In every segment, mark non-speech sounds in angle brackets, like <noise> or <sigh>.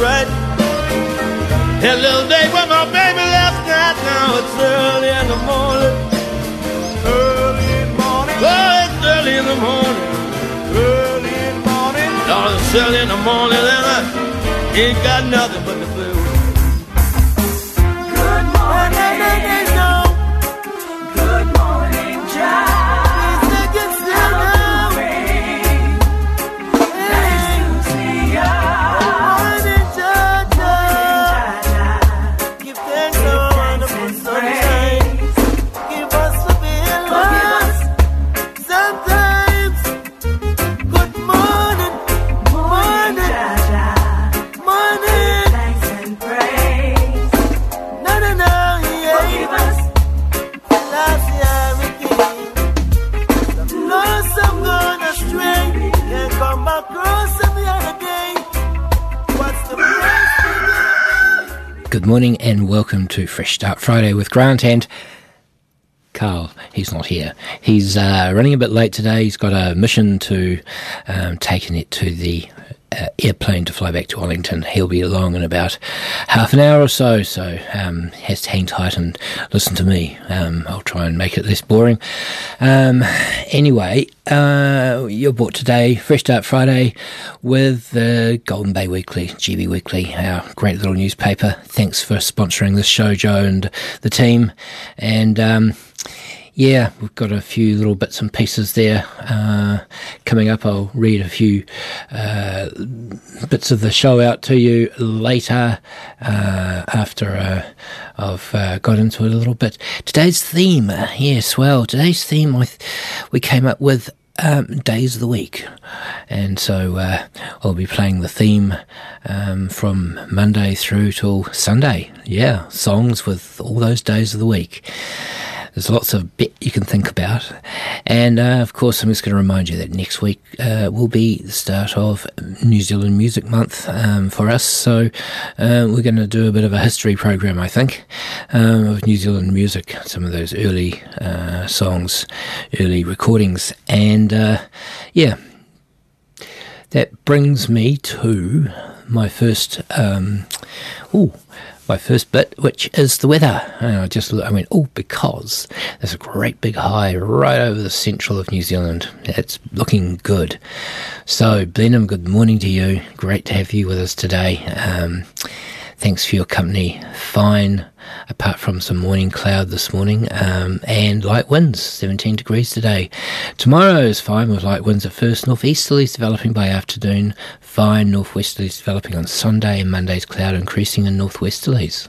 Right. Had a little day with my baby last night. Now it's early in the morning. Early in the morning. Oh, it's early in the morning. Early in the morning. Oh, it's early in the morning, and I ain't got nothing but the blues. Morning and welcome to Fresh Start Friday with Grant and Carl. He's not here. He's uh, running a bit late today. He's got a mission to um, taking it to the airplane to fly back to Wellington. He'll be along in about half an hour or so, so um, has to hang tight and listen to me. Um, I'll try and make it less boring. Um, anyway, uh, you're today, Fresh Start Friday, with the Golden Bay Weekly, GB Weekly, our great little newspaper. Thanks for sponsoring this show, Joe and the team. And um, yeah, we've got a few little bits and pieces there uh, coming up. I'll read a few uh, bits of the show out to you later uh, after uh, I've uh, got into it a little bit. Today's theme, yes, well, today's theme th- we came up with um, days of the week. And so uh, I'll be playing the theme um, from Monday through till Sunday. Yeah, songs with all those days of the week. There's lots of bit you can think about. And uh, of course, I'm just going to remind you that next week uh, will be the start of New Zealand Music Month um, for us. So uh, we're going to do a bit of a history program, I think, um, of New Zealand music, some of those early uh, songs, early recordings. And uh, yeah, that brings me to my first. Um, ooh, my first bit, which is the weather. And I just I went, oh, because there's a great big high right over the central of New Zealand. It's looking good. So, Blenheim, good morning to you. Great to have you with us today. Um, Thanks for your company. Fine, apart from some morning cloud this morning, um, and light winds, 17 degrees today. Tomorrow is fine with light winds at first. Northeasterlies developing by afternoon. Fine, northwesterlies developing on Sunday, and Monday's cloud increasing in northwesterlies.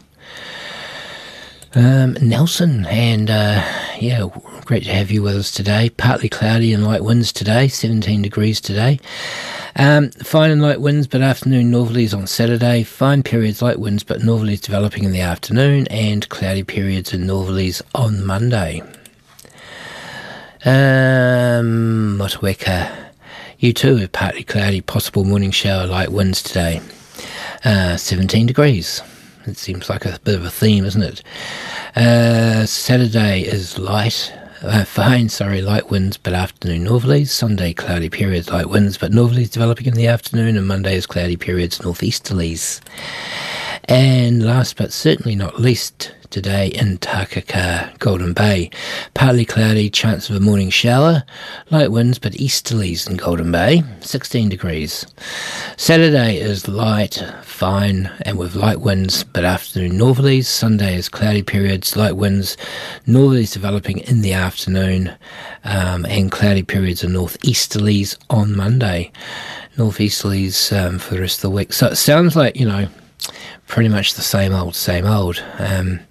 Um, Nelson, and uh, yeah, great to have you with us today. Partly cloudy and light winds today, 17 degrees today. Um, fine and light winds, but afternoon northerlies on Saturday. Fine periods, light winds, but northerlies developing in the afternoon, and cloudy periods and northerlies on Monday. Um, you too have partly cloudy, possible morning shower, light winds today. Uh, 17 degrees. It seems like a bit of a theme, isn't it? Uh, Saturday is light, uh, fine, sorry, light winds, but afternoon northerlies. Sunday, cloudy periods, light winds, but northerlies developing in the afternoon, and Monday is cloudy periods, northeasterlies. And last but certainly not least, today in Takaka, Golden Bay. Partly cloudy, chance of a morning shower, light winds but easterlies in Golden Bay, 16 degrees. Saturday is light, fine, and with light winds but afternoon northerlies. Sunday is cloudy periods, light winds, northerlies developing in the afternoon, um, and cloudy periods of northeasterlies on Monday. Northeasterlies um, for the rest of the week. So it sounds like, you know, pretty much the same old, same old. Um,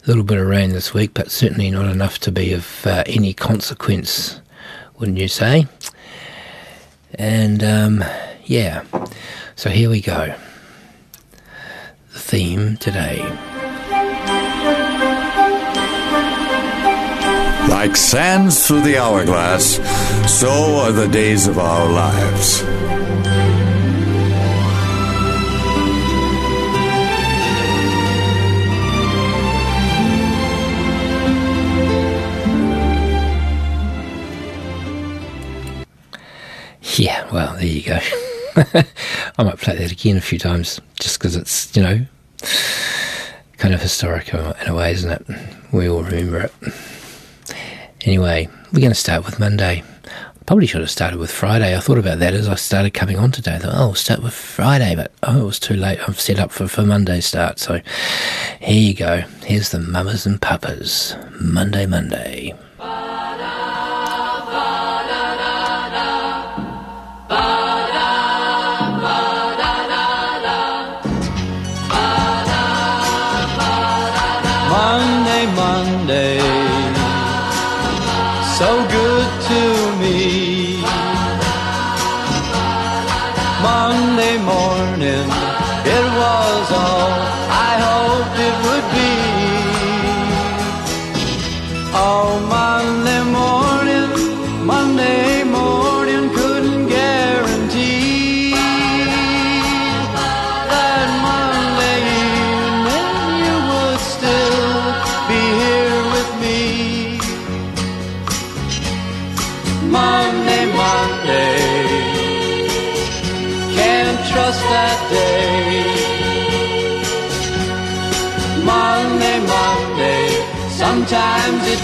a little bit of rain this week, but certainly not enough to be of uh, any consequence, wouldn't you say? And um, yeah, so here we go. The theme today. Like sands through the hourglass, so are the days of our lives. Yeah, well, there you go. <laughs> I might play that again a few times just because it's, you know, kind of historic in a way, isn't it? We all remember it. Anyway, we're going to start with Monday. Probably should have started with Friday. I thought about that as I started coming on today. I thought, oh, I'll start with Friday, but oh, it was too late. I've set up for, for Monday's start. So here you go. Here's the Mamas and Papas. Monday. Monday,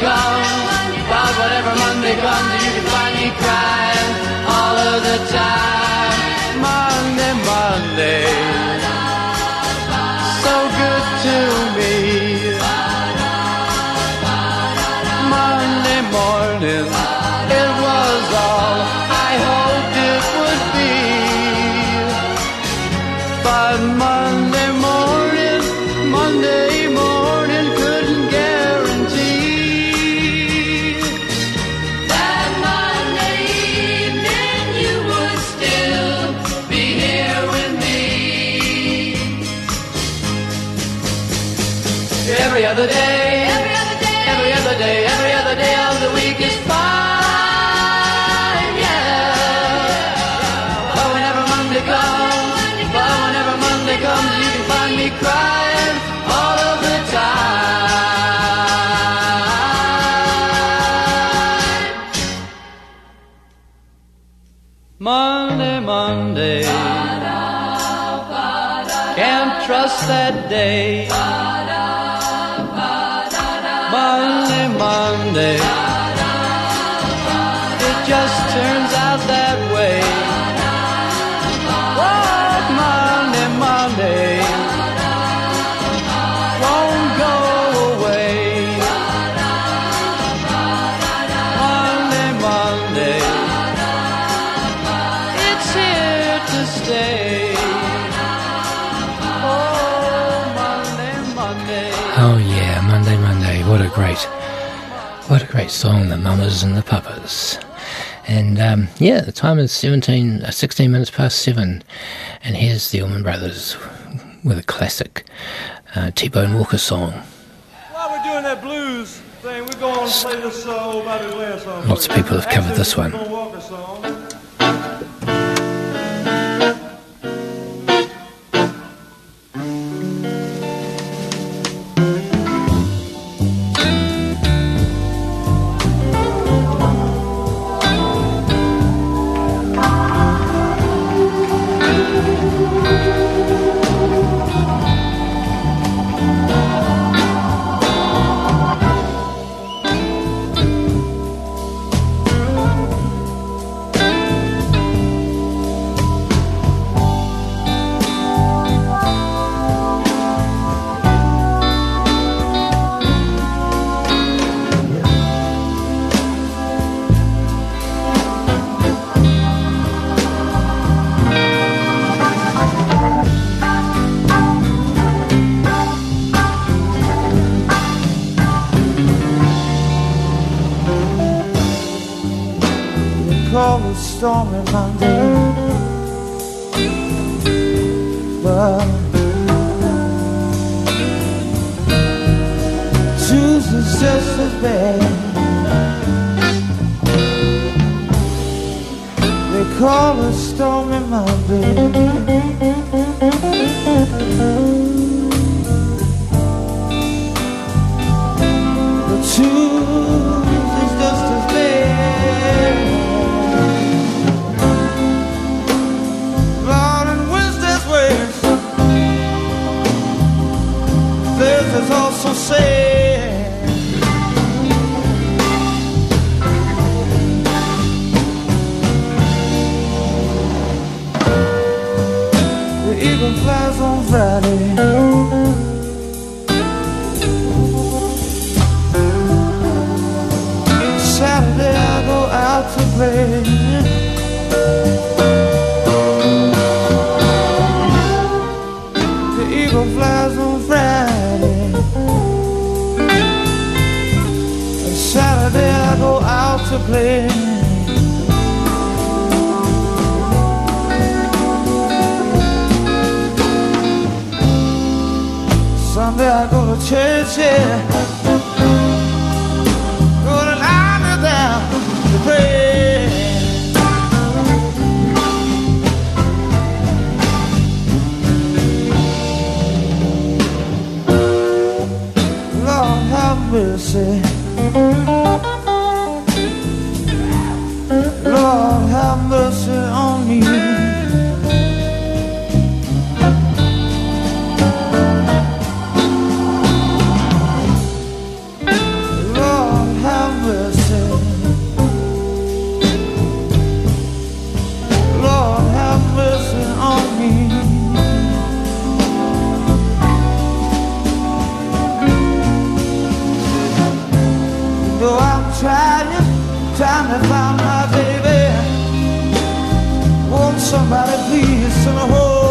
comes, but whenever Monday comes, you can find me crying all of the time. That day. Oh yeah, Monday, Monday. What a great, what a great song, the Mamas and the Papas. And um, yeah, the time is 17, uh, 16 minutes past seven. And here's the Allman Brothers with a classic uh, T-Bone Walker song. While we're doing that blues thing, we're going to play this uh, old Bobby song. Lots of people have covered this one. I'm trying, trying to find my baby. Won't somebody please send home?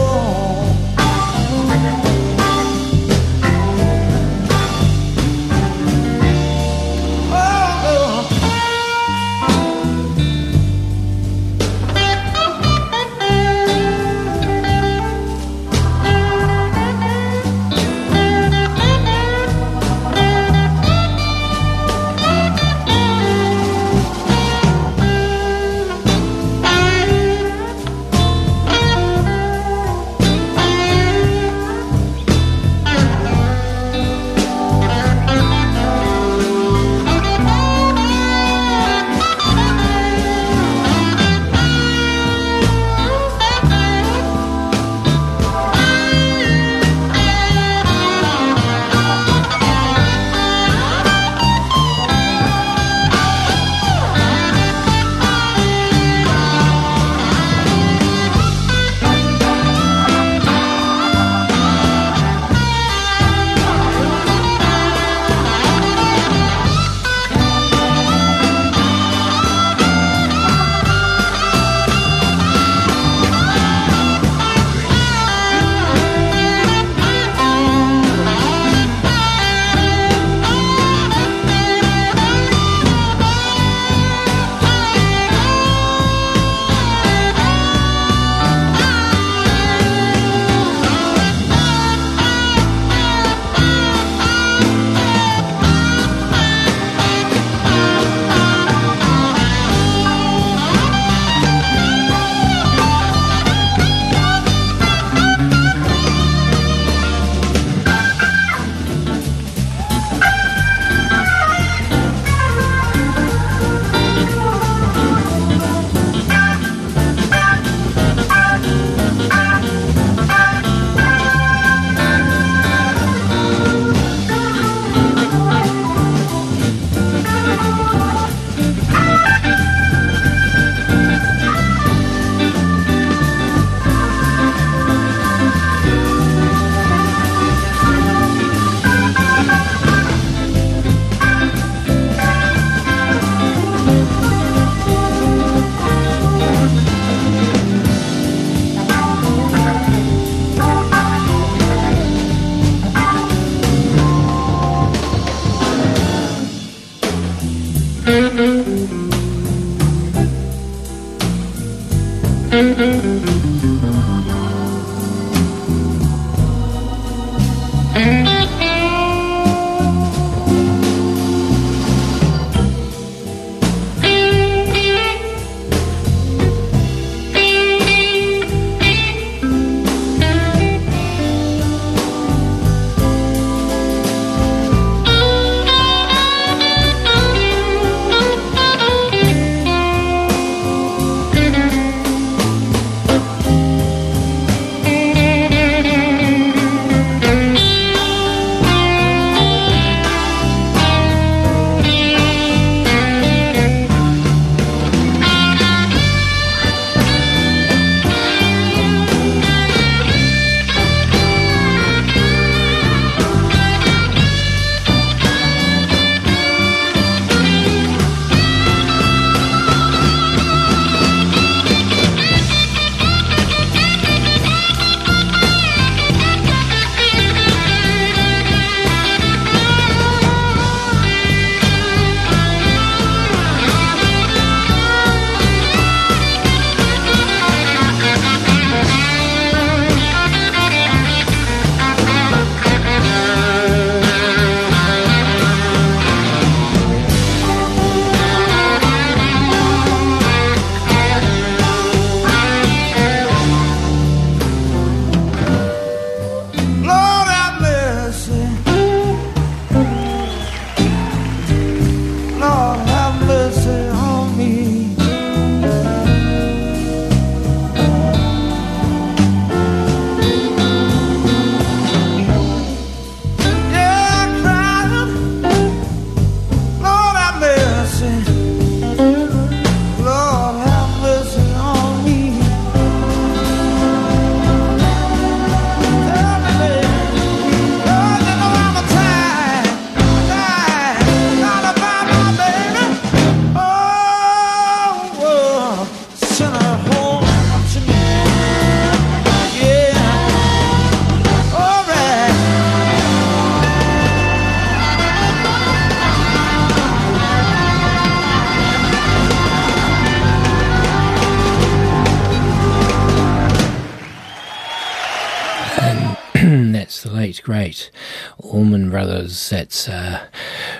That's uh,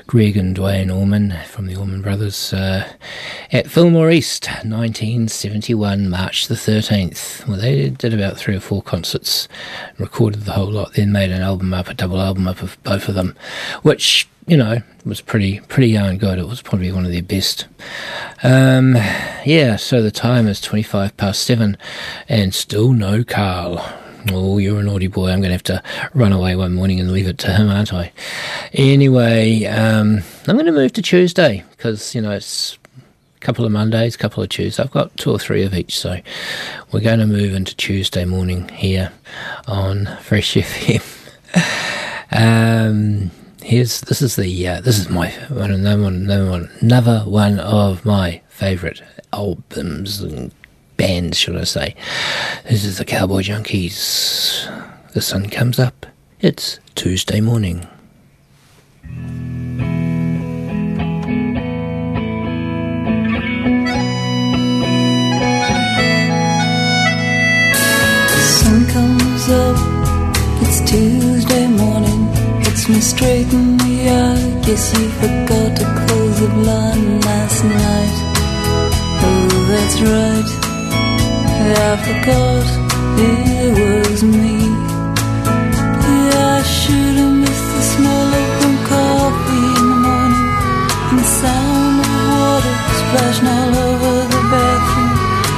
Gregg and Duane Allman from the Allman Brothers uh, at Fillmore East, 1971, March the 13th. Well, they did about three or four concerts, recorded the whole lot, then made an album up, a double album up of both of them, which you know, was pretty pretty darn good. It was probably one of their best. Um, yeah, so the time is twenty five past seven, and still no Carl. Oh, you're a naughty boy. I'm going to have to run away one morning and leave it to him, aren't I? Anyway, um, I'm going to move to Tuesday because you know it's a couple of Mondays, a couple of Tuesdays. I've got two or three of each, so we're going to move into Tuesday morning here on Fresh <laughs> FM. um, here's this is the uh, this is my one one, another one another one of my favourite albums and bands, should I say? This is the Cowboy Junkies. The sun comes up. It's Tuesday morning. sun comes up, it's Tuesday morning. It's me straight in the eye. Guess you forgot to close the blind last night. Oh, that's right. I forgot it was me. Yeah, I should have missed the smell of warm coffee in the morning and the sound of water splashing all over the bathroom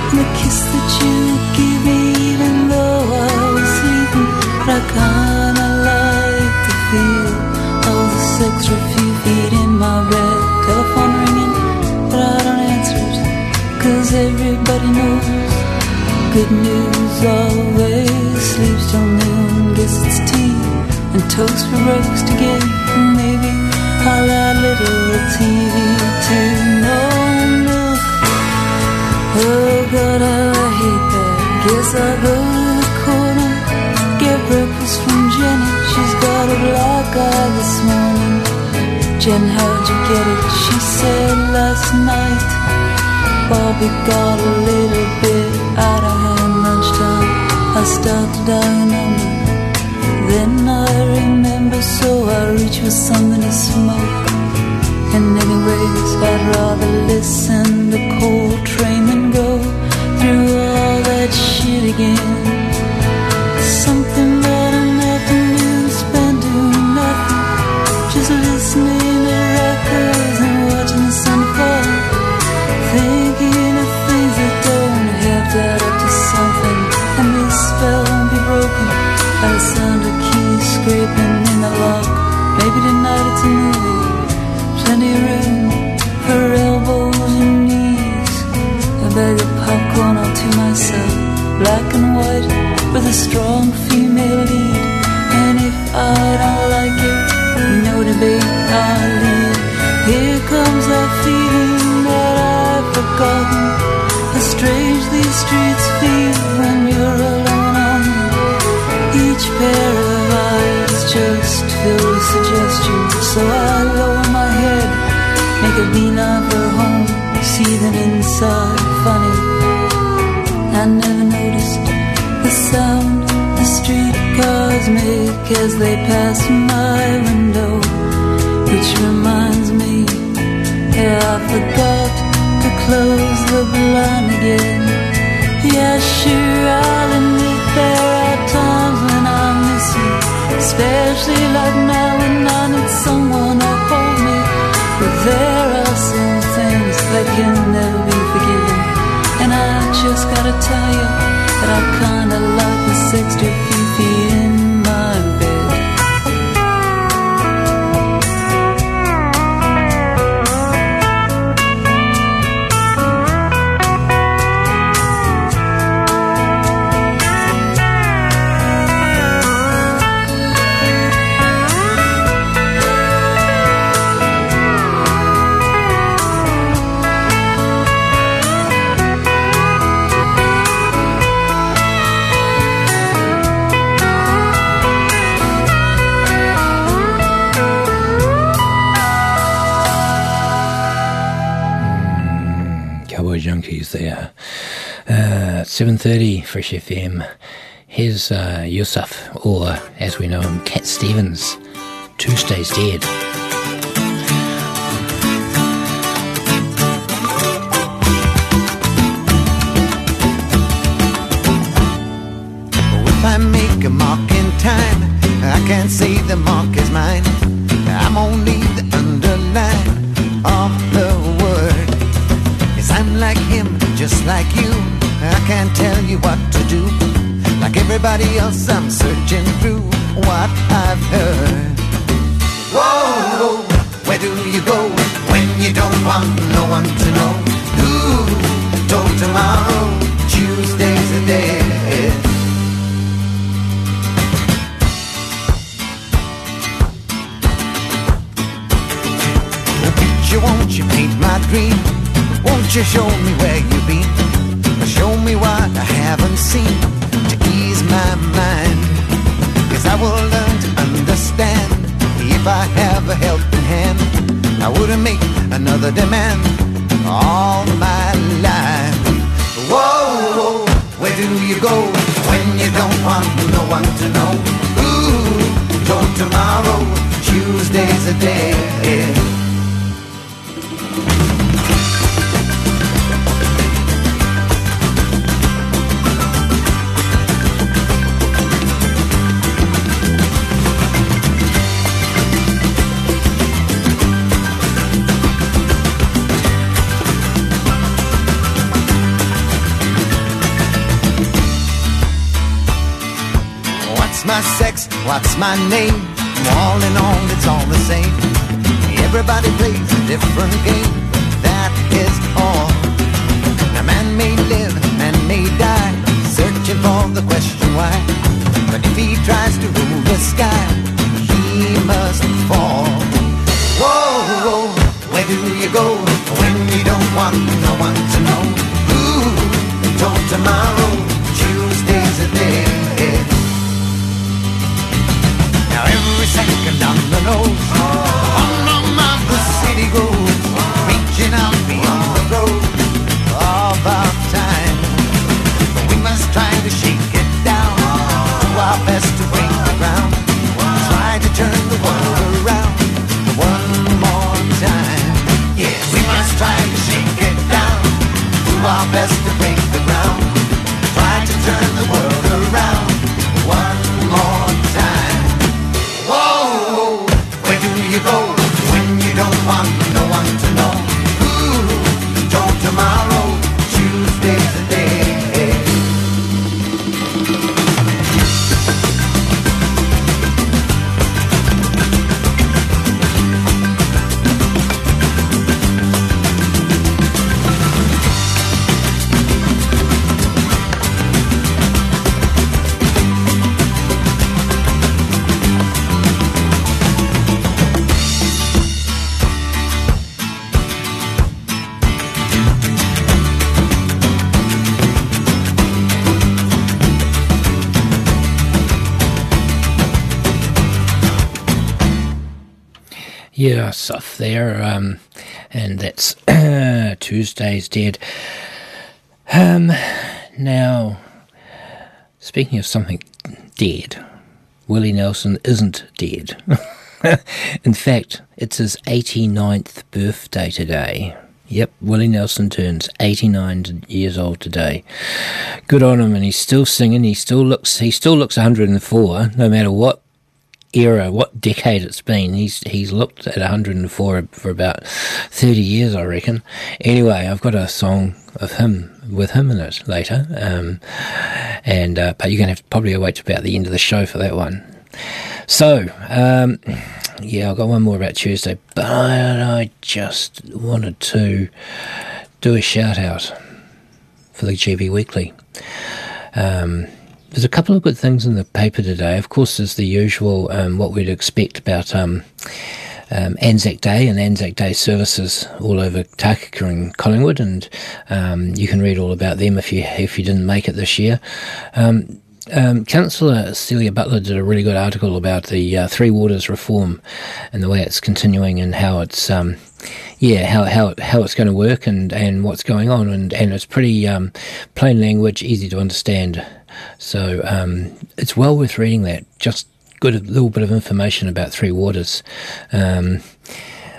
and the kiss that you gave me even though I was sleeping. But I kinda good news always sleeps till noon. Guess it's tea and toast for breakfast again. Maybe I'll add a little TV too. No milk. Oh God, I hate that. Guess I'll go to the corner, get breakfast from Jenny. She's got a black eye this morning. Jen, how'd you get it? She said last night. Bobby got a little bit out of hand. I start to die number. Then I remember, so I reach for something to smoke. And anyways, I'd rather listen to Coltrane than go through all that shit again. Scraping in the lock. Maybe tonight it's a movie, plenty of room for elbows and knees. A bag of popcorn all to myself, black and white with a strong female lead. And if I don't like it, no debate, I'll leave. Here comes that feeling that I've forgotten. How strange these streets feel when you're alone on. Each pair So I lower my head, make a beeline for home, see them inside. Funny, I never noticed the sound the streetcars make as they pass my window. Which reminds me, yeah, I forgot to close the blind again. Yeah, sure, I'll admit there are times when I miss you, especially like now there are some things that can never be forgiven, and I just gotta tell you that I kinda like the extra few feet 7.30, Fresh FM. Here's uh, Yusuf, or as we know him, Cat Stevens. Tuesday's Dead. If I make a mark in time, I can't say the mark is mine. I'm only the underline of the word. Yes, I'm like him, just like you. Can't tell you what to do. Like everybody else, I'm searching through what I've heard. Whoa, where do you go when you don't want no one to know? Who told tomorrow? Tuesday's a day. Won't you paint my dream? Won't you show me where you've been? Me what I haven't seen to ease my mind. Cause I will learn to understand if I have a helping hand. I wouldn't make another demand all my life. Whoa, whoa, where do you go when you don't want no one to know? Ooh, don't tomorrow, Tuesday's a day. What's What's my name? All in all, it's all the same. Everybody plays a different game. That is all. A man may live, man may die, searching for the question why. But if he tries to rule the sky, he must fall. Whoa, whoa, where do you go when you don't want no one to know? Ooh, don't tomorrow, second on the nose, the city goes, reaching out beyond the of our time. We must try to shake it down, do our best to break the ground, try to turn the world around. One more time. Yes, we must try to shake it down, do our best to break Yusuf there, um, and that's <clears throat> Tuesday's Dead. Um, now, speaking of something dead, Willie Nelson isn't dead. <laughs> In fact, it's his 89th birthday today. Yep, Willie Nelson turns 89 years old today. Good on him, and he's still singing. He still looks. He still looks 104, no matter what era, what decade it's been. He's he's looked at 104 for about 30 years, I reckon. Anyway, I've got a song of him with him in it later, um, and uh, but you're gonna have to probably wait to about the end of the show for that one. So, um, yeah, I've got one more about Tuesday, but I just wanted to do a shout out for the GB Weekly. Um, there's a couple of good things in the paper today. Of course, there's the usual um, what we'd expect about um, um, Anzac Day and Anzac Day services all over Takaka and Collingwood, and um, you can read all about them if you if you didn't make it this year. Um, um, Councillor Celia Butler did a really good article about the uh, Three Waters reform and the way it's continuing and how it's um, yeah how how how it's going to work and, and what's going on and, and it's pretty um, plain language, easy to understand So um, it's well worth reading that. Just good a little bit of information about Three Waters. Um,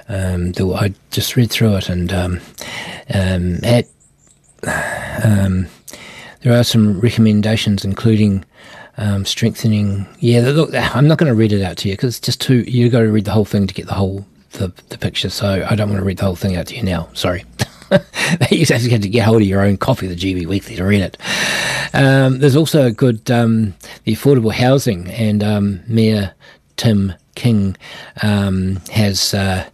um, I just read through it, and um, um, at um, there are some recommendations, including um, strengthening. Yeah, look, I'm not going to read it out to you because it's just too. You got to read the whole thing to get the whole the, the picture. So I don't want to read the whole thing out to you now. Sorry. <laughs> <laughs> you just have to get hold of your own copy of the GB Weekly to read it. Um, there's also a good um, the affordable housing, and um, Mayor Tim King um, has uh,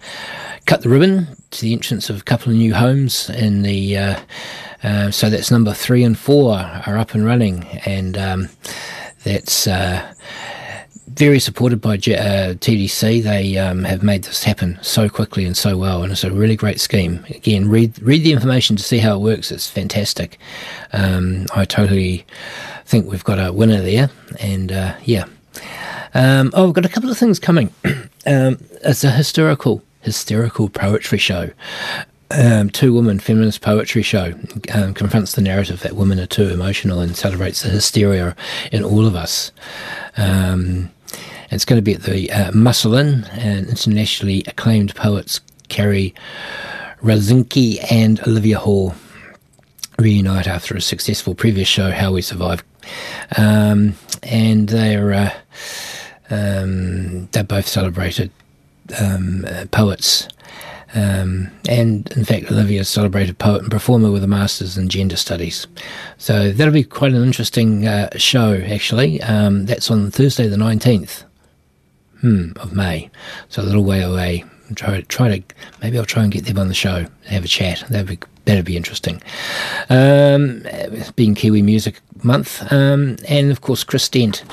cut the ribbon to the entrance of a couple of new homes in the. Uh, uh, so that's number three and four are up and running, and um, that's uh, very supported by uh, TDC. They um, have made this happen so quickly and so well, and it's a really great scheme. Again, read read the information to see how it works. It's fantastic. Um, I totally think we've got a winner there, and uh, yeah. Um, oh, we've got a couple of things coming. <clears throat> um, it's a historical hysterical poetry show. Um, two women feminist poetry show um, confronts the narrative that women are too emotional and celebrates the hysteria in all of us. Um, it's going to be at the uh, Mussel Inn, and internationally acclaimed poets Kerry Razinski and Olivia Hall reunite after a successful previous show, How We Survive. Um, and they're uh, um, they both celebrated um, uh, poets. Um, and in fact, Olivia is a celebrated poet and performer with a master's in gender studies. So that'll be quite an interesting uh, show, actually. Um, that's on Thursday, the 19th hmm, of May. So a little way away. Try, try to maybe I'll try and get them on the show, have a chat. That'd be that'd be interesting. Um, being Kiwi Music Month, um, and of course Chris Dent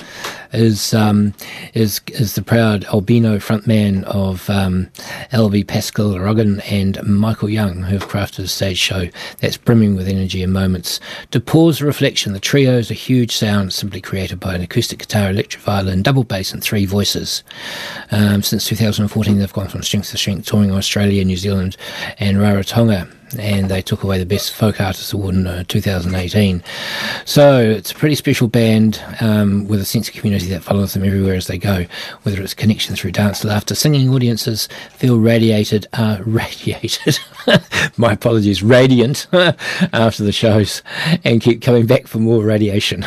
is um, is is the proud albino frontman of um, LV Pascal Roggen and Michael Young, who have crafted a stage show that's brimming with energy and moments. To pause the reflection, the trio is a huge sound simply created by an acoustic guitar, electric violin, double bass, and three voices. Um, since 2014, they've gone from strength to strength, touring Australia, New Zealand, and Rarotonga and they took away the Best Folk Artist Award in uh, 2018. So it's a pretty special band um, with a sense of community that follows them everywhere as they go, whether it's connection through dance, laughter, singing audiences feel radiated, uh, <laughs> radiated, <laughs> my apologies, radiant <laughs> after the shows and keep coming back for more radiation.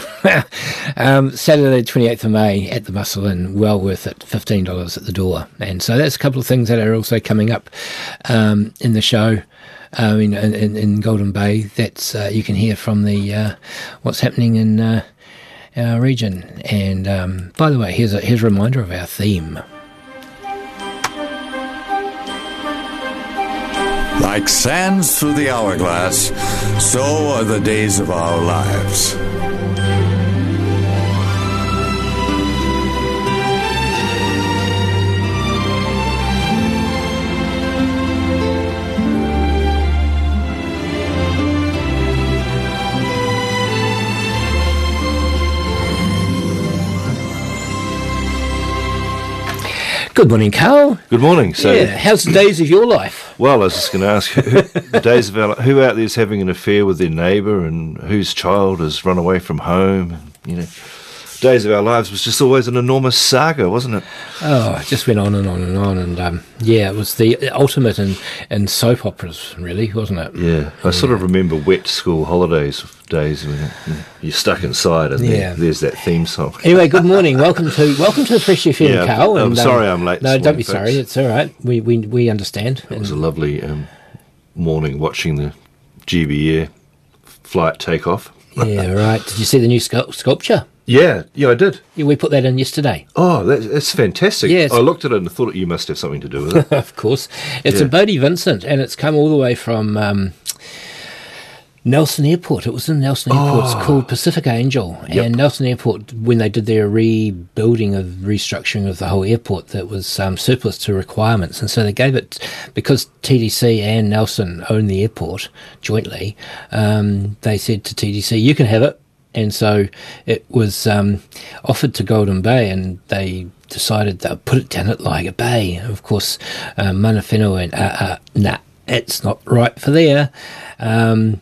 um, Saturday, 28th of May at the Mussel Inn, well worth it, $15 at the door. And so that's a couple of things that are also coming up um, in the show um, in, in, in Golden Bay. That's uh, you can hear from the uh, what's happening in uh, our region. And um, by the way, here's a here's a reminder of our theme. Like sands through the hourglass, so are the days of our lives. Good morning, Carl. Good morning. So, yeah, how's the days of your life? well, I was just going to ask who, the days of our, who out there is having an affair with their neighbour and whose child has run away from home. And, you know, days of our lives was just always an enormous saga, wasn't it? Oh, it just went on and on and on, and um, yeah, it was the ultimate in, in soap operas, really, wasn't it? Yeah, I sort of remember wet school holidays days when you're stuck inside and Yeah. there, there's that theme song. Anyway, good morning. Welcome to welcome to the Fresh FM, Yeah, Carl. I'm and, sorry I'm late No, don't be sorry. folks. It's all right. We we we understand. It was a lovely um, morning watching the GB Air flight take off. yeah, right. Did you see the new sculp- sculpture? Yeah, yeah, I did. Yeah, we put that in yesterday. Oh, that, that's fantastic. Yeah, I looked at it and thought you must have something to do with it. <laughs> of course. It's a Bodhi Vincent, and it's come all the way from um, Nelson Airport. It was in Nelson Airport. It's called Pacific Angel. Yep. And Nelson Airport, when they did their rebuilding of restructuring of the whole airport, that was um, surplus to requirements. And so they gave it, because TDC and Nelson own the airport jointly, um, they said to TDC, you can have it. And so it was um, offered to Golden Bay, and they decided they'll put it down at Ligar Bay. Of course, uh, Mana Whenua went, uh, uh, nah, it's not right for there. Um,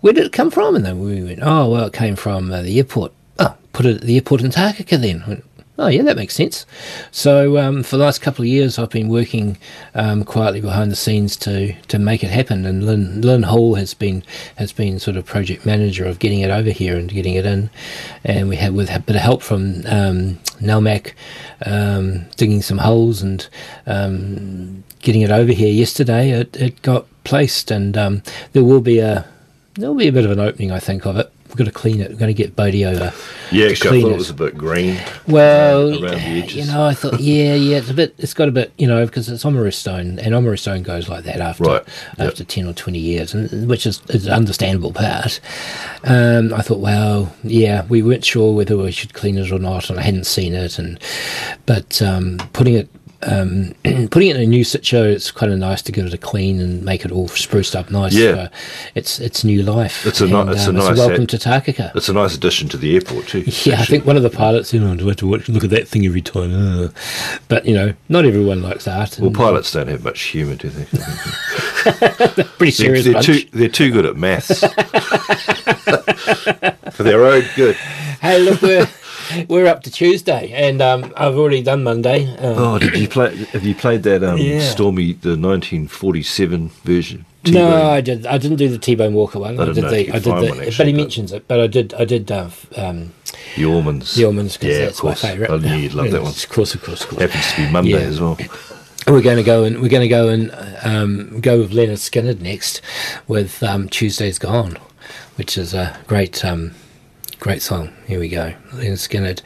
where did it come from? And then we went, oh, well, it came from uh, the airport. Oh, put it at the airport in Takaka then. Oh yeah, that makes sense. So um, for the last couple of years, I've been working um, quietly behind the scenes to, to make it happen. And Lynn, Lynn Hall has been has been sort of project manager of getting it over here and getting it in. And we had with a bit of help from um, Nelmac, um, digging some holes and um, getting it over here yesterday. It, it got placed, and um, there will be a there will be a bit of an opening, I think, of it. We've got to clean it. We're going to get Bodhi over. Yeah, I thought it. it was a bit green. Well, around the edges. you know, I thought, yeah, yeah, it's a bit, it's got a bit, you know, because it's Oamaru's stone, and Oamaru's stone goes like that after Right, after ten or twenty years, and which is, is an understandable part. Um, I thought, well, yeah, we weren't sure whether we should clean it or not, and I hadn't seen it, and but um, putting it. Um, <clears throat> putting it in a new situ, it's kind of nice to give it a clean and make it all spruced up nice. Yeah. its its new life. It's a ni- And, it's a um, nice welcome set. to Takaka. It's a nice addition to the airport too. <laughs> Yeah, I think one of the pilots, you know, do I have to watch, look at that thing every time? Uh, but, you know, not everyone likes art. Well, pilots don't have much humour, do they? <laughs> <laughs> pretty They're, serious they're bunch. too they're too good at maths for their own good. Hey, look, we're, we're up to Tuesday, and um, I've already done Monday. Um, Oh, did you play? Have you played that um, Yeah. Stormy the 1947 version? no, T-Bone? I did. I didn't do the T-Bone Walker one. I I, did know the. I did the. one, but actually, he but- mentions it. But I did. I did. Uh, um, the Ormans. the because Yeah, that's of course. my favourite. I knew you'd love that one. Of course, of course, of course. Happens to be Monday Yeah. as well. We're going to go and we're going to go and um, go with Lynyrd Skynyrd next with um, Tuesday's Gone, which is a great um, great song. Here we go, Lynyrd Skynyrd.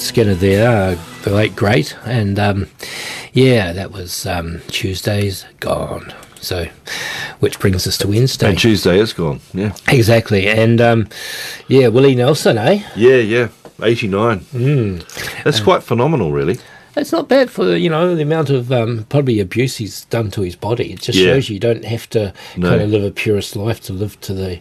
Skynyrd there, uh, the late great, and um, yeah, that was um, Tuesday's gone. So, which brings us to Wednesday. And Tuesday is gone. Yeah. exactly, and um, yeah, Willie Nelson, eh? Yeah, yeah. 89. Mm. That's quite phenomenal, really. It's not bad for you know the amount of um, probably abuse he's done to his body. It just Yeah. shows you don't have to No. kind of live a purist life to live to the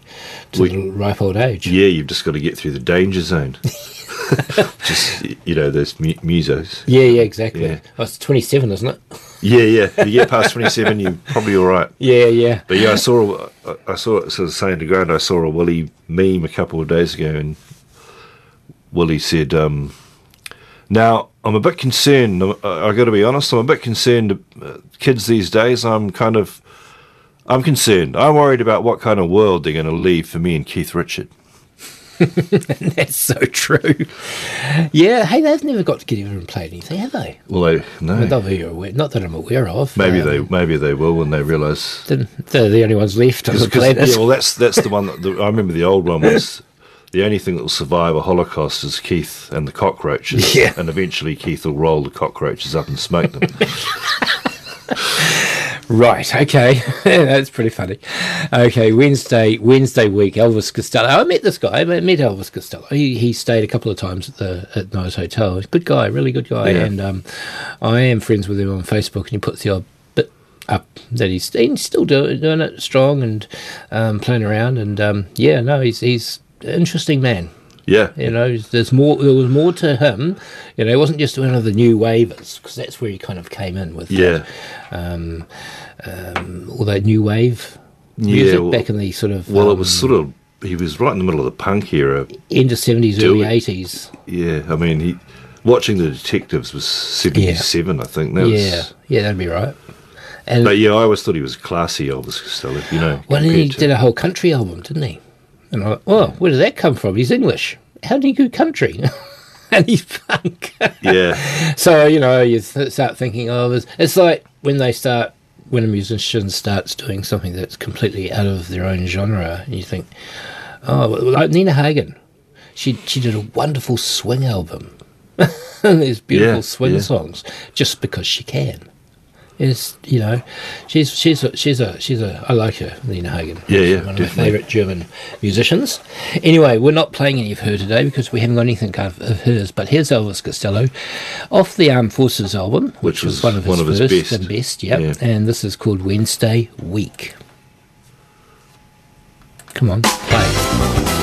to We- the ripe old age. Yeah, you've just got to get through the danger zone. <laughs> <laughs> just, you know, those mu- musos. Yeah, yeah, exactly. Yeah. Oh, it's twenty seven, isn't it? Yeah, yeah. If <laughs> you get past 27, you're probably all right. Yeah, yeah. But yeah, I saw, a- I saw, sort of saying to ground. I saw a Willie meme a couple of days ago, and Willie said, um, "Now I'm a bit concerned. I got to be honest. I'm a bit concerned. Uh, kids these days, I'm kind of, I'm concerned. I'm worried about what kind of world they're going to leave for me and Keith Richard. <laughs> That's so true. Yeah, hey, they've never got together and played anything, have they? Well, they, no, Not, that aware, not that I'm aware of. maybe Um, they, maybe they will when they realise They're, they're the only ones left on the planet. yeah, well, that's that's the one that the, I remember. The old one was <laughs> the only thing that will survive a Holocaust is Keith and the cockroaches. Yeah. and eventually Keith will roll the cockroaches up and smoke them. <laughs> Right, okay. <laughs> That's pretty funny. Okay, Wednesday Wednesday week, Elvis Costello. I met this guy, I met Elvis Costello. He he stayed a couple of times at the at Nice Hotel. He's a good guy, really good guy. Yeah. And um, I am friends with him on Facebook and he puts the odd bit up that he's, he's still doing, doing it strong and um, playing around and um, yeah, no, he's he's an interesting man. Yeah, You know, there's more. There was more to him. You know, it wasn't just one of the new wavers because that's where he kind of came in with. yeah, um, um, all that new wave music Yeah, well- back in the sort of Well, it um, was sort of he was right in the middle of the punk era. end of seventies, early eighties. Yeah, I mean he watching the detectives was seventy seven, I think. That Yeah, was, yeah, that'd be right. And but yeah, I always thought he was classy, Elvis Costello. You know, well, then he did a whole country album, didn't he? And I'm like, well, where did that come from? He's English. How did he go country? <laughs> and he's punk. yeah, <laughs> so you know, you th- start thinking, oh, it's, it's like when they start when a musician starts doing something that's completely out of their own genre, and you think, oh, like Nina Hagen, she she did a wonderful swing album, <laughs> there's beautiful Yeah, swing yeah. songs just because she can. Is you know, she's she's a, she's a she's a I like her, Lena Hagen. Yeah, yeah, one of definitely. my favourite German musicians. Anyway, we're not playing any of her today because we haven't got anything of, of hers. But here's Elvis Costello, off the Armed Forces album, which, Which was was one of his one of his first best. and best. Yep. Yeah. and this is called Wednesday Week. Come on, play.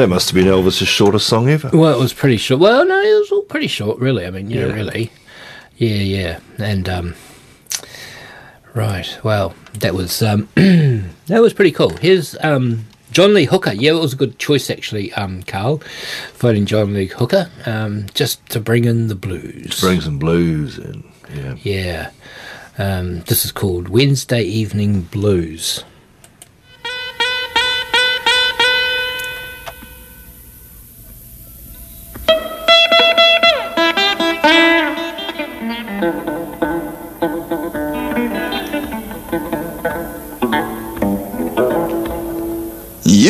That must have been Elvis's shortest song ever. Well, it was pretty short. Well, no, it was all pretty short, really. I mean, yeah, Yeah. really. Yeah, yeah. And, um, right. Well, that was, um, <clears throat> that was pretty cool. Here's, um, John Lee Hooker. Yeah, it was a good choice, actually, um, Carl, voting John Lee Hooker, um, just to bring in the blues. Bring some blues in. Yeah. Yeah. Um, this is called Wednesday Evening Blues.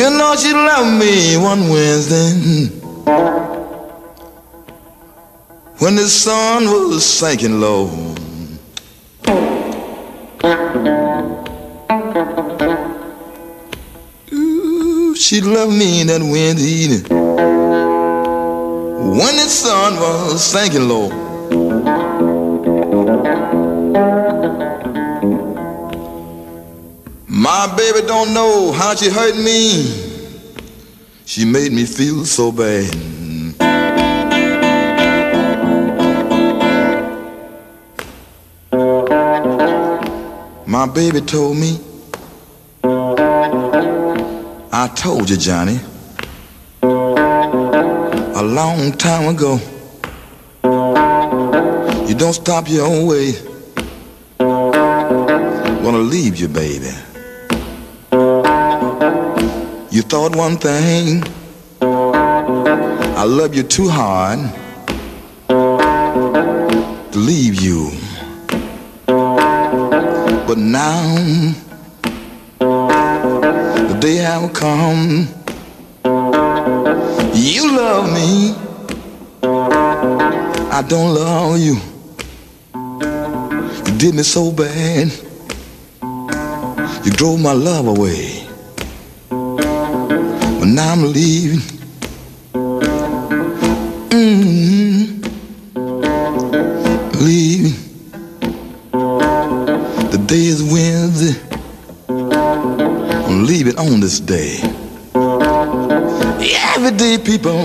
You know she loved me one Wednesday hmm. when the sun was sinking low. Ooh, she loved me that Wednesday when the sun was sinking low. My baby don't know how she hurt me. She made me feel so bad. My baby told me, I told you, Johnny, a long time ago. You don't stop your own way. Wanna leave you, baby. You thought one thing, I love you too hard to leave you. But now, the day have come, you love me, I don't love you. You did me so bad, you drove my love away. Now I'm leaving. mm Leaving. The day is Wednesday. I'm leaving on this day. Every day, people.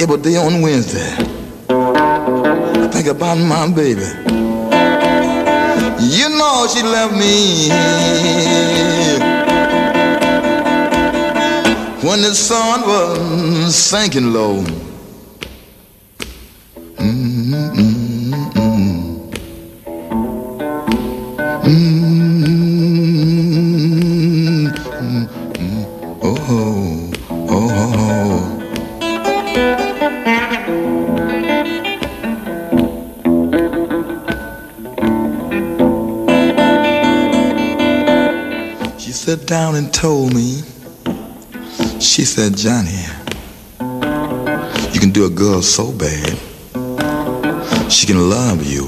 every day on Wednesday. I think about my baby. You know she left me when the sun was sinking low. Oh, oh, oh. She sat down and told me, said, Johnny, you can do a girl so bad, she can love you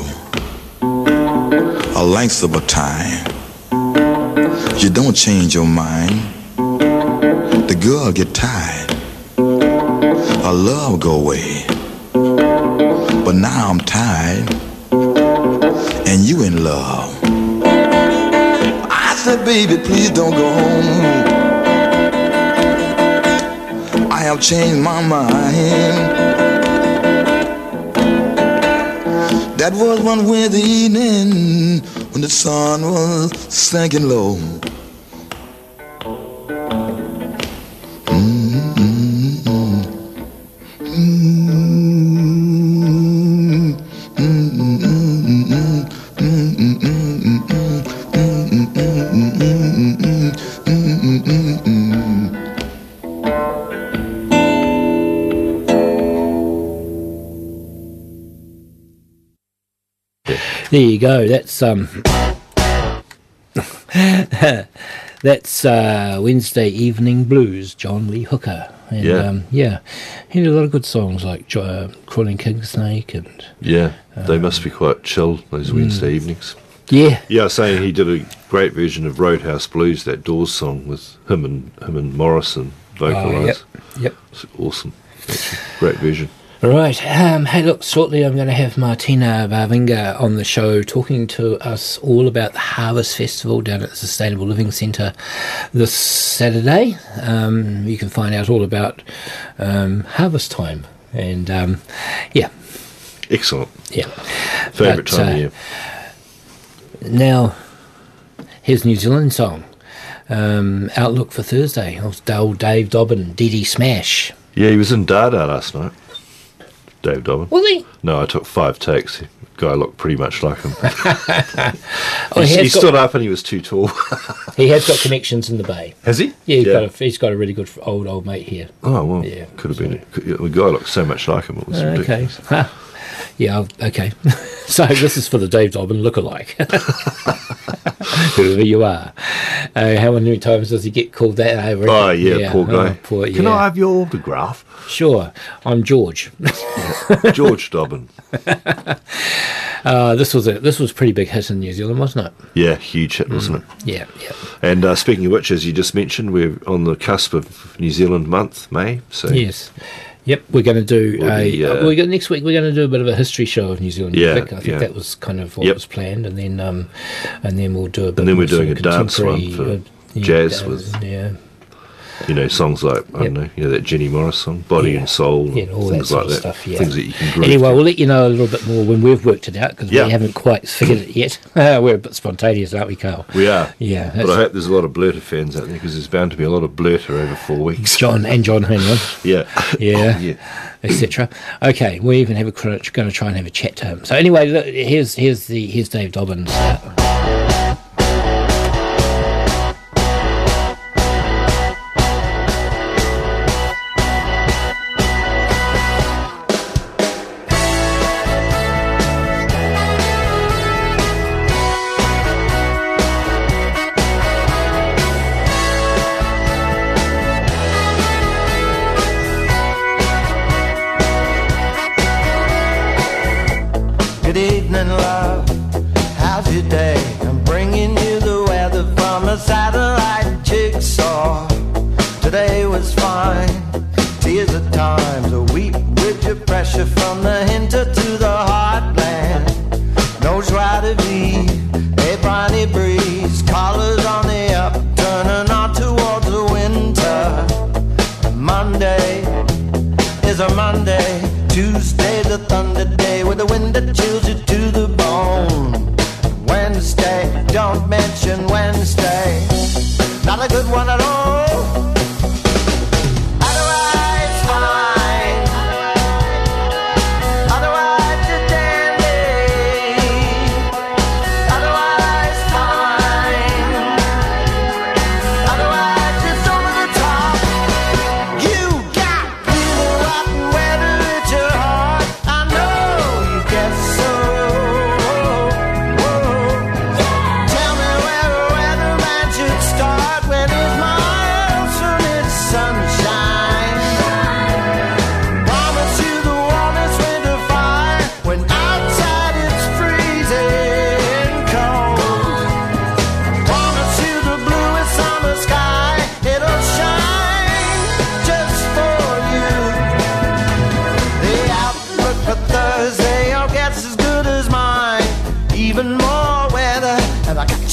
a length of a time. You don't change your mind, the girl get tired, her love go away. But now I'm tired, and you in love. I said, baby, please don't go home. Have changed my mind. That was one Wednesday evening when the sun was sinking low. You go. That's um. <laughs> that's uh, Wednesday Evening Blues, John Lee Hooker. And, Yeah. um, yeah. He did a lot of good songs like uh, Crawling King Snake and Yeah, they must be quite chill those Wednesday evenings. yeah, Yeah, saying he did a great version of Roadhouse Blues, that Doors song with him and him and Morrison vocalised. Oh, yep. It's awesome. Great version. Right. Um, hey, look, shortly I'm going to have Martina Barvinga on the show talking to us all about the Harvest Festival down at the Sustainable Living Centre this Saturday. Um, you can find out all about um, harvest time. And um, yeah, Excellent. yeah. Favourite But, time uh, of year. Now, here's New Zealand song. Um, Outlook for Thursday. It was old Dave Dobbin, DD Smash. Yeah, he was in Dada last night. Dave Dobbin. Was he? No, I took five takes. Guy looked pretty much like him. <laughs> <laughs> Oh, he he, got, stood up and he was too tall. <laughs> he has got connections in the Bay. Has he? Yeah, he's got a he's got a really good old old mate here. Oh well, Yeah, could have been. Could, the guy looked so much like him. It was uh, Okay. ridiculous. Huh. Yeah. Okay. <laughs> so this is for the Dave Dobbin lookalike. <laughs> Whoever you are. Uh, how many times does he get called that? I reckon? Oh yeah, poor guy. oh, poor, Can. I have your autograph, Sure. I'm George. <laughs> George Dobbin? Uh, this was a this was a pretty big hit in New Zealand, wasn't it? Yeah, huge hit, wasn't it? Yeah. Yeah. And uh, speaking of which, as you just mentioned, we're on the cusp of New Zealand month, May. So Yes. Yep, we're going to do We'll a. be, uh, uh, we're gonna, next week we're going to do a bit of a history show of New Zealand Yeah, music. I think yeah. that was kind of what Yep. was planned, and then um, and then we'll do a. Bit and then we're doing a dance one for yeah, jazz uh, with- yeah, you know songs like I don't know, you know that Jenny Morris song, "Body Yeah. and Soul," yeah, all that things sort like of that, stuff. Yeah. things that you can. Anyway, to. we'll let you know a little bit more when we've worked it out because Yeah. we haven't quite figured it yet. <laughs> we're a bit spontaneous, aren't we, Carl? we are. Yeah, but I hope there's a lot of Blerta fans out there because there's bound to be a lot of Blerta over four weeks. <laughs> John and John Hanlon. <laughs> yeah, Yeah. Oh, yeah. etc. Okay, we even have a going to try and have a chat to him. So anyway, look, here's here's the here's Dave Dobbins. Uh, is a Monday.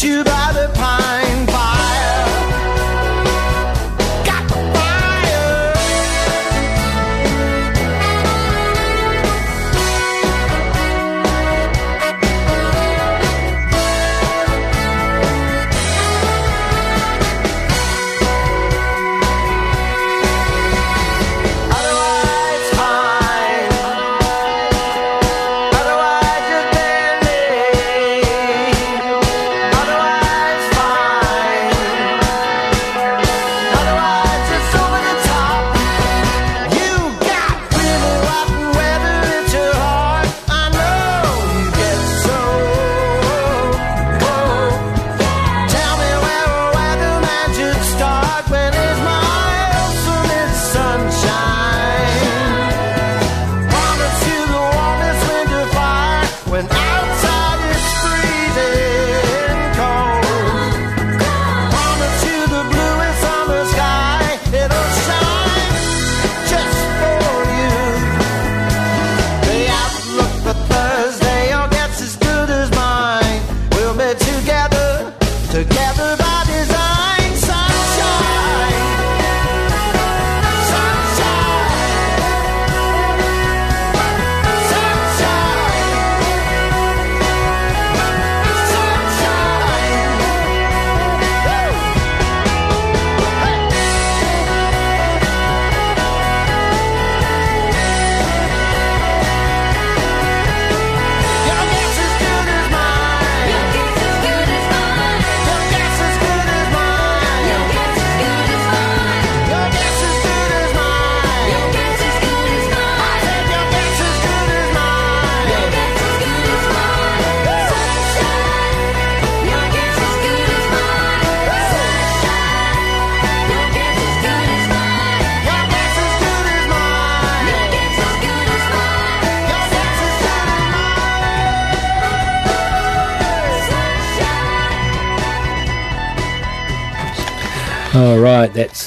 You by the pine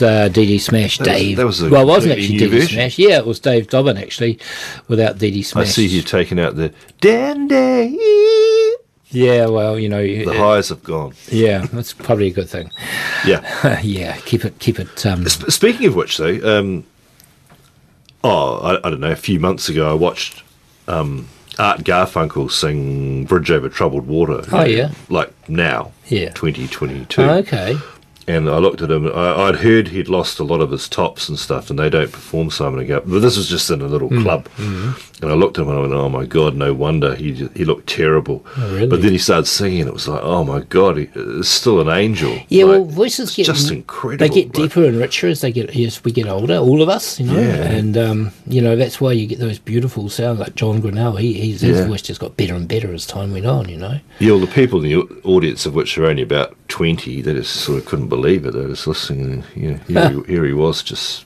uh, DD Smash, That was- Dave. that was a well, it wasn't actually DD version. Smash. Yeah, it was Dave Dobbin actually, without DD Smash. I see you taking out the dandy. Yeah, well, you know, The uh, highs have gone. yeah, that's probably a good thing. Yeah. <laughs> yeah, keep it, keep it. Um, Sp- Speaking of which, though, um, oh, I, I don't know. A few months ago, I watched um, Art Garfunkel sing "Bridge Over Troubled Water." Oh, yeah. like now, Yeah. twenty twenty two. oh, okay. And I looked at him. I, I'd heard he'd lost a lot of his tops and stuff, and they don't perform Simon and Garfunkel. But this was just in a little Hmm. club, and I looked at him and I went, "Oh my god, no wonder he he looked terrible." Oh, really? But then he started singing. It was like, "Oh my god, he, it's still an angel." Yeah, Like, well, voices get just incredible. They get like- deeper and richer as they get as we get older. All of us, you know, Yeah. and um, you know that's why you get those beautiful sounds like John Grinnell. He, he's, his Yeah. voice just got better and better as time went on. You know. Yeah, well, the people in the audience, of which are only about 20, they just sort of couldn't believe it. I was listening, and you know, here, he, here he was just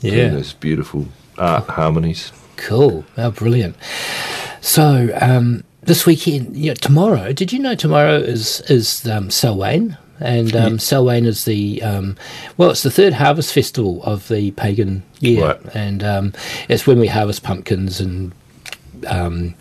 doing Yeah. those beautiful art harmonies. Cool. Oh, brilliant. So um, this weekend, you know, tomorrow. Did you know tomorrow is is um, Samhain? And um, Samhain is the um, well, it's the third harvest festival of the pagan year, Right. and um, it's when we harvest pumpkins and um,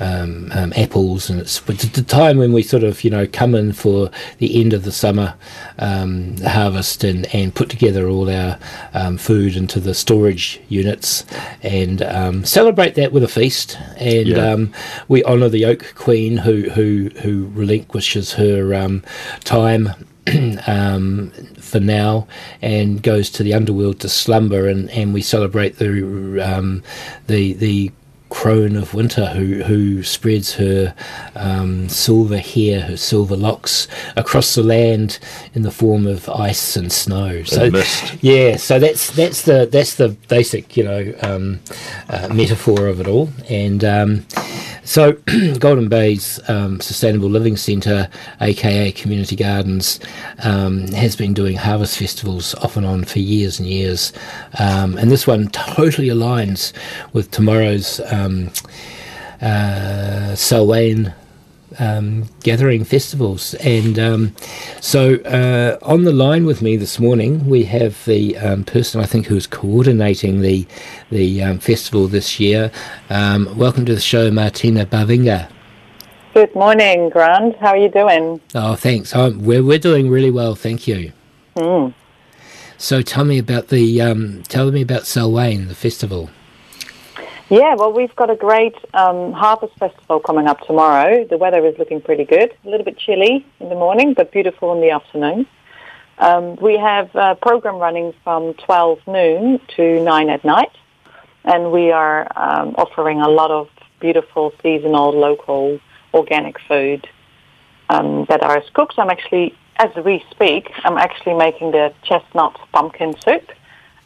um, um, apples, and it's the time when we sort of you know come in for the end of the summer um, harvest and, and put together all our um, food into the storage units and um, celebrate that with a feast. And Yeah. um, we honour the Oak Queen who who who relinquishes her um, time. <clears throat> um, for now, and goes to the underworld to slumber, and, and we celebrate the um, the the crone of winter who who spreads her um, silver hair, her silver locks across the land in the form of ice and snow. So mist. yeah, so that's that's the that's the basic you know um, uh, metaphor of it all, and um, so <clears throat> Golden Bay's um, Sustainable Living Centre, aka Community Gardens, um, has been doing harvest festivals off and on for years and years, um, and this one <laughs> totally aligns with tomorrow's um, uh, um, gathering festivals. And um, so uh, on the line with me this morning, we have the um, person I think who's coordinating the the um, festival this year. Um, welcome to the show, Martina Bavinga. Good morning, Grant. How are you doing? Oh, thanks. Oh, we're we're doing really well, thank you. Mm. So tell me about the um, tell me about Samhain, the festival. Yeah, well, we've got a great um, harvest festival coming up tomorrow. The weather is looking pretty good. A little bit chilly in the morning, but beautiful in the afternoon. Um, we have a program running from 12 noon to 9 at night, and we are um, offering a lot of beautiful seasonal, local, organic food um, that are cooks. I'm actually, as we speak, I'm actually making the chestnut pumpkin soup,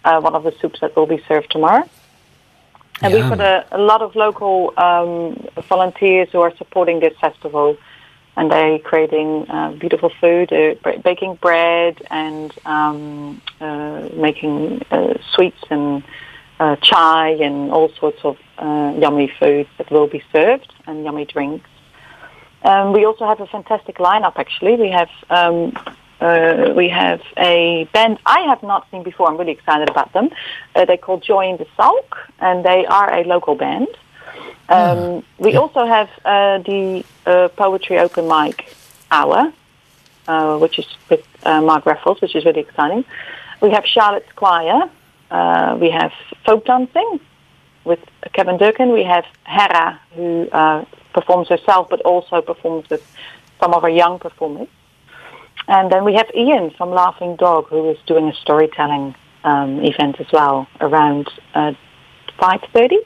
uh, one of the soups that will be served tomorrow. And we've got a, a lot of local um, volunteers who are supporting this festival, and they're creating uh, beautiful food, uh, b- baking bread, and um, uh, making uh, sweets and uh, chai and all sorts of uh, yummy foods that will be served and yummy drinks. Um, we also have a fantastic lineup. Actually, we have um, uh, we have a band I have not seen before. I'm really excited about them. Uh, they're called Joy in the Sulk, and they are a local band. Um, we also have uh, the uh, Poetry Open Mic Hour, uh, which is with uh, Mark Raffles, which is really exciting. We have Charlotte's Choir. Uh, we have folk dancing with Kevin Durkin. We have Hera, who uh, performs herself, but also performs with some of our young performers. And then we have Ian from Laughing Dog, who is doing a storytelling um, event as well around uh, 5.30.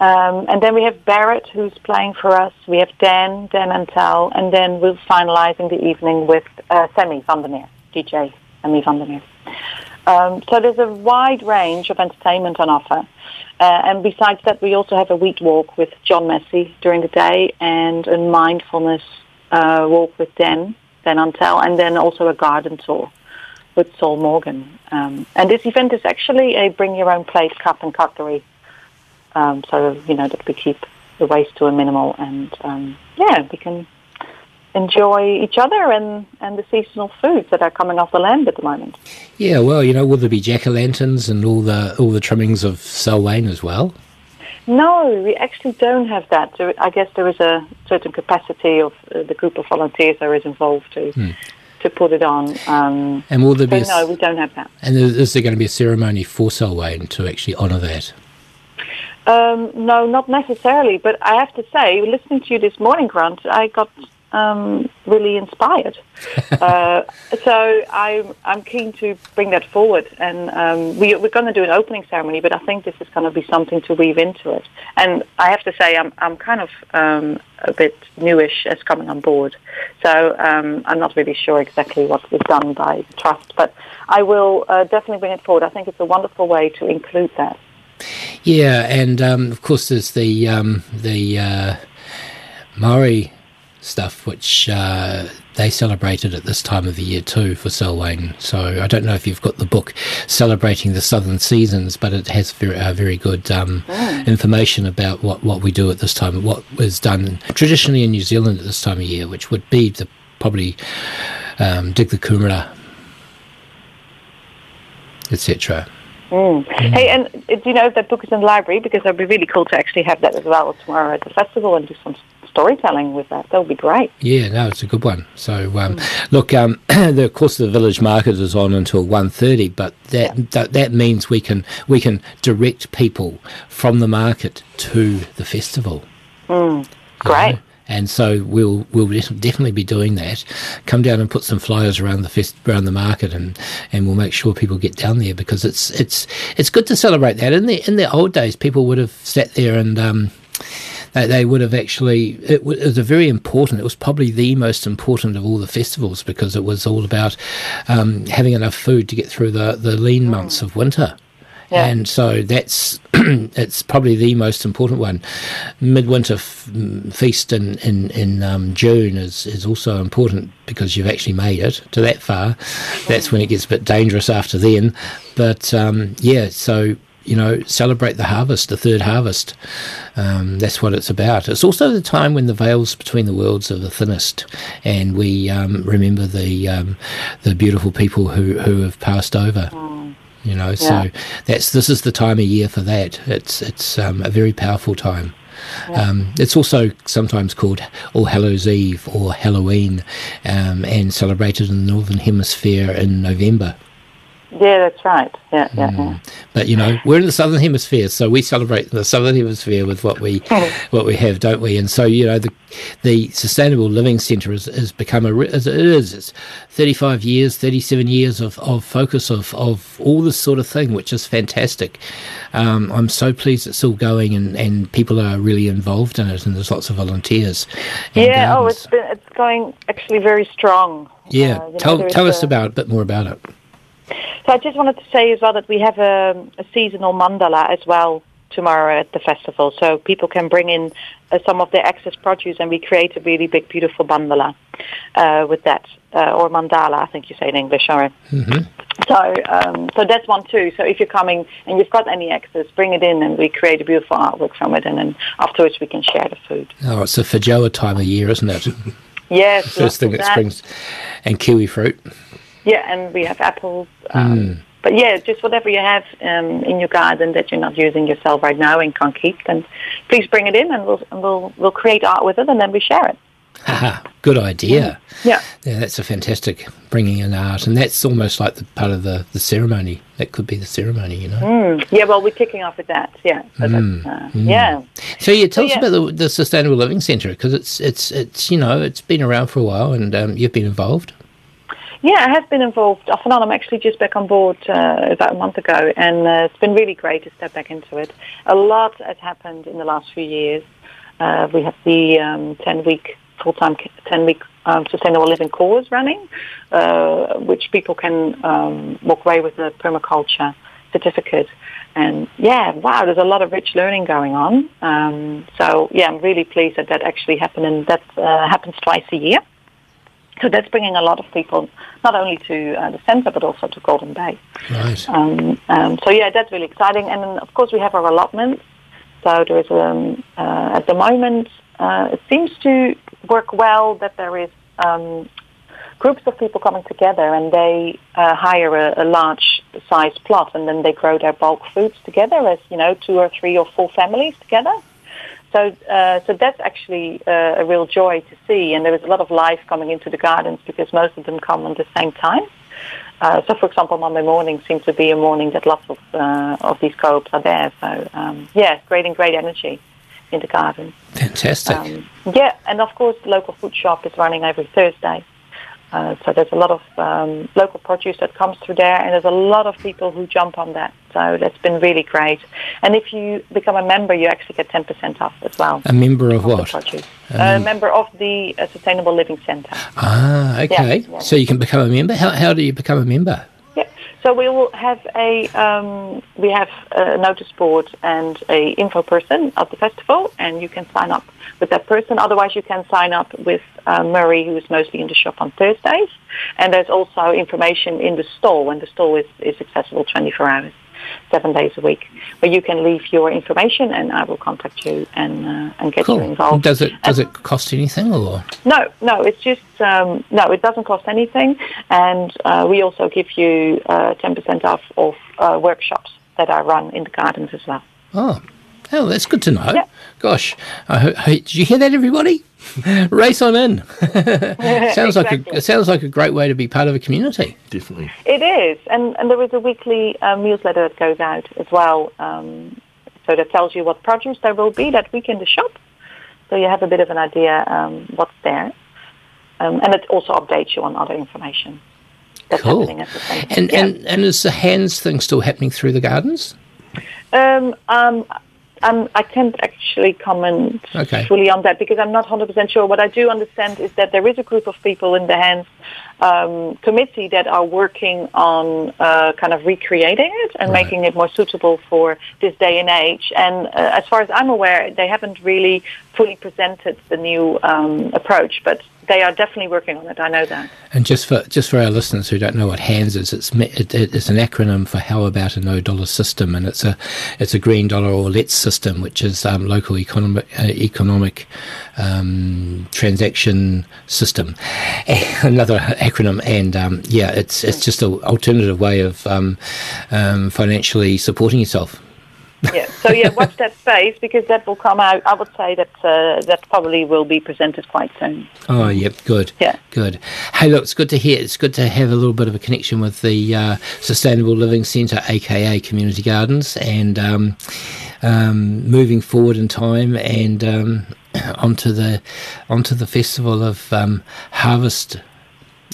Um, and then we have Barrett, who's playing for us. We have Dan, Dan Antel, and then we're finalizing the evening with uh, Sammy van der Meer, DJ Sammy van der Meer. Um, so there's a wide range of entertainment on offer. Uh, and besides that, we also have a wheat walk with John Messi during the day and a mindfulness uh, walk with Dan, Dan Antel, and then also a garden tour with Saul Morgan. Um, and this event is actually a bring your own plate, cup and cutlery. Um, so, you know, that we keep the waste to a minimal and, um, yeah, we can enjoy each other and, and the seasonal foods that are coming off the land at the moment. Yeah, well, you know, will there be jack o' lanterns and all the all the trimmings of Samhain as well? No, we actually don't have that. I guess there is a certain capacity of uh, the group of volunteers that is involved to Hmm. to put it on. Um, And will there be a no, we don't have that. And is there going to be a ceremony for Samhain to actually honour that? Um, no, not necessarily. But I have to say, listening to you this morning, Grant, I got um, really inspired. <laughs> uh, so I'm I'm keen to bring that forward, and um, we, we're going to do an opening ceremony. But I think this is going to be something to weave into it. And I have to say, I'm I'm kind of um, a bit newish as coming on board, so um, I'm not really sure exactly what is done by the trust. But I will uh, definitely bring it forward. I think it's a wonderful way to include that. Yeah, and um, of course there's the um, the uh, Maori stuff, which uh, they celebrated at this time of the year too for Samhain. So I don't know if you've got the book celebrating the southern seasons, but it has very uh, very good um, information about what, what we do at this time, what was done traditionally in New Zealand at this time of year, which would be the probably um, dig the kumara, etc. Mm. Hey, and uh, do you know if that book is in the library? Because it'd be really cool to actually have that as well tomorrow at the festival and do some storytelling with that. That would be great. Yeah, no, it's a good one. So, um, look, um, <clears throat> the, of course, the village market is on until 1.30, but that, that that means we can we can direct people from the market to the festival. Mm. Great. know? And so we'll we'll definitely be doing that. Come down and put some flyers around the fest, around the market, and, and we'll make sure people get down there because it's it's it's good to celebrate that. In the in the old days, people would have sat there and um, they, they would have actually it, wa- it was a very important. It was probably the most important of all the festivals because it was all about um, having enough food to get through the the lean months of winter. Yeah. And so that's <clears throat> it's probably the most important one. Midwinter f- mm, feast in in, in um, June is, is also important because you've actually made it to that far. That's when it gets a bit dangerous after then. But um, yeah, so you know, celebrate the harvest, the third harvest. Um, that's what it's about. It's also the time when the veils between the worlds are the thinnest, and we um, remember the um, the beautiful people who, who have passed over. You know, so that's this is the time of year for that. It's it's um, a very powerful time. Um, it's also sometimes called All Hallows Eve or Halloween, um, and celebrated in the Northern Hemisphere in November. Yeah, that's right. Yeah, yeah, yeah. But you know, we're in the southern hemisphere, so we celebrate the southern hemisphere with what we what we have, don't we? And so you know, the the sustainable living centre has, has become a as it is. It's thirty five years, thirty seven years of, of focus of of all this sort of thing, which is fantastic. Um, I'm so pleased it's still going, and, and people are really involved in it, and there's lots of volunteers. Yeah. Oh, it's been it's going actually very strong. yeah. Uh, you know, tell tell us a- about a bit more about it. So I just wanted to say as well that we have a, a seasonal mandala as well tomorrow at the festival. So people can bring in uh, some of their excess produce and we create a really big, beautiful mandala uh, with that. Uh, or mandala, I think you say in English, sorry. hmm So, um, so that's one too. So if you're coming and you've got any excess, bring it in and we create a beautiful artwork from it and then afterwards we can share the food. Oh, it's a Feijoa time of year, isn't it? Yes. <laughs> First thing of that springs, and kiwi fruit. Yeah, and we have apples. Um, Mm. But yeah, just whatever you have um, in your garden that you're not using yourself right now and can't keep, then please bring it in and we'll and we'll we'll create art with it and then we share it. Haha, good idea. Yeah. Yeah, that's a fantastic bringing in art, and that's almost like the part of the, the ceremony. That could be the ceremony, you know. Mm. Yeah, well, we're kicking off with that. Yeah. So Mm, that's, uh, mm. Yeah. So yeah, tell So, us yeah. about the, the Sustainable Living Centre because it's it's it's you know it's been around for a while, and um, you've been involved. Yeah, I have been involved off and on. I'm actually just back on board uh, about a month ago, and uh, it's been really great to step back into it. A lot has happened in the last few years. Uh, we have the um, 10-week full-time 10-week um, sustainable living course running, uh, which people can um, walk away with a permaculture certificate. And yeah, wow, there's a lot of rich learning going on. Um, so yeah, I'm really pleased that that actually happened, and that uh, happens twice a year. So that's bringing a lot of people not only to uh, the centre but also to Golden Bay. Right. Um, um, so yeah, that's really exciting. And then of course we have our allotments. So there is um, uh, at the moment uh, it seems to work well that there is um, groups of people coming together and they uh, hire a, a large size plot and then they grow their bulk foods together as you know two or three or four families together. So, uh, so that's actually uh, a real joy to see, and there is a lot of life coming into the gardens because most of them come at the same time. Uh, so, for example, Monday morning seems to be a morning that lots of uh, of these co-ops are there. So, um, yeah, creating great energy in the garden. Fantastic. Um, yeah, and of course, the local food shop is running every Thursday. Uh, so there's a lot of um, local produce that comes through there, and there's a lot of people who jump on that. So that's been really great. And if you become a member, you actually get 10% off as well. a member of the what? produce. A a mem- member of the uh, Sustainable Living Centre. Ah, okay. Yeah, yeah. So you can become a member. How how do you become a member? So we will have a um, we have a notice board and a info person at the festival, and you can sign up with that person. Otherwise, you can sign up with uh, Murray, who is mostly in the shop on Thursdays. And there's also information in the stall, and the stall is, is accessible 24 hours, seven days a week, where you can leave your information, and I will contact you and uh, and get you Cool. involved. Does it does it cost anything or? No, no, it's just um, no. It doesn't cost anything, and uh, we also give you uh, ten percent off of uh, workshops. that I run in the gardens as well. Oh, oh, that's good to know. Gosh, I ho- ho- did you hear that, everybody? <laughs> Race on in. <laughs> sounds like a it sounds like a great way to be part of a community. Definitely. It is, and, and there is a weekly um, newsletter that goes out as well. Um, so that tells you what produce there will be that week in the shop. So you have a bit of an idea um, what's there. Um, and it also updates you on other information that's Cool. happening at the same time. And Yeah. and and is the hands thing still happening through the gardens? Um, um, um, I can't actually comment Okay. fully on that because I'm not 100% sure. What I do understand is that there is a group of people in the hands um, committee that are working on uh, kind of recreating it and Right. making it more suitable for this day and age. And uh, as far as I'm aware, they haven't really fully presented the new um, approach, but they are definitely working on it. I know that. And just for just for our listeners who don't know what HANDS is, it's it, it's an acronym for How About a No Dollar System, and it's a it's a green dollar or LETS system, which is um, local economic uh, economic um, transaction system. <laughs> Another acronym, and um, yeah, it's it's just an alternative way of um, um, financially supporting yourself. Yeah. So yeah, watch that space because that will come out. I would say that uh, that probably will be presented quite soon. Oh, yep, good. Yeah. Good. Hey, look, it's good to hear. It's good to have a little bit of a connection with the uh, Sustainable Living Centre, aka Community Gardens, and um, um, moving forward in time and um, <coughs> onto the onto the festival of um, harvest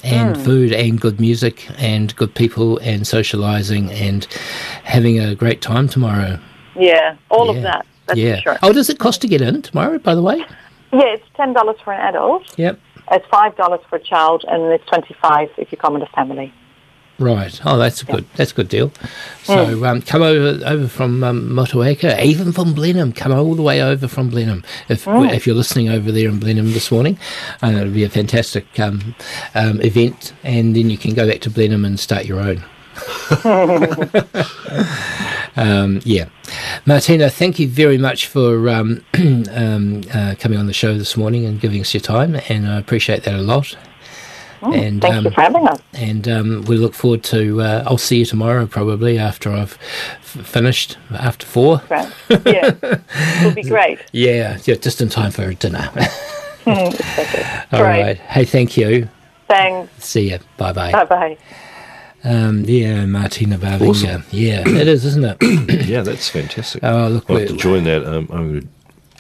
and Mm. food and good music and good people and socialising and having a great time tomorrow. Yeah, all Yeah. of that. That's yeah. sure. Oh, does it cost to get in tomorrow? By the way. Yeah, it's ten dollars for an adult. Yep. It's five dollars for a child, and it's twenty-five if you come with a family. Right. Oh, that's a good. That's a good deal. So um, come over over from um, Motueka, even from Blenheim. Come all the way over from Blenheim. If if you're listening over there in Blenheim this morning, uh, it'll be a fantastic um, um, event, and then you can go back to Blenheim and start your own. <laughs> <laughs> um, yeah, Martina, thank you very much for um, <clears throat> um, uh, coming on the show this morning and giving us your time, and I appreciate that a lot. and Thank um, you for having us. and um, we look forward to. Uh, I'll see you tomorrow, probably after I've f- finished after four. Great. Yeah, it will be great. <laughs> Yeah, yeah, just in time for dinner. <laughs> <laughs> All Great. right. Hey, thank you. Thanks. See you. Bye bye. Bye bye. Um, yeah, Martina Barbinger. Awesome. Yeah, it is, isn't it? <coughs> yeah, that's fantastic. Oh, look, I'll have to join that. Um, I'm going to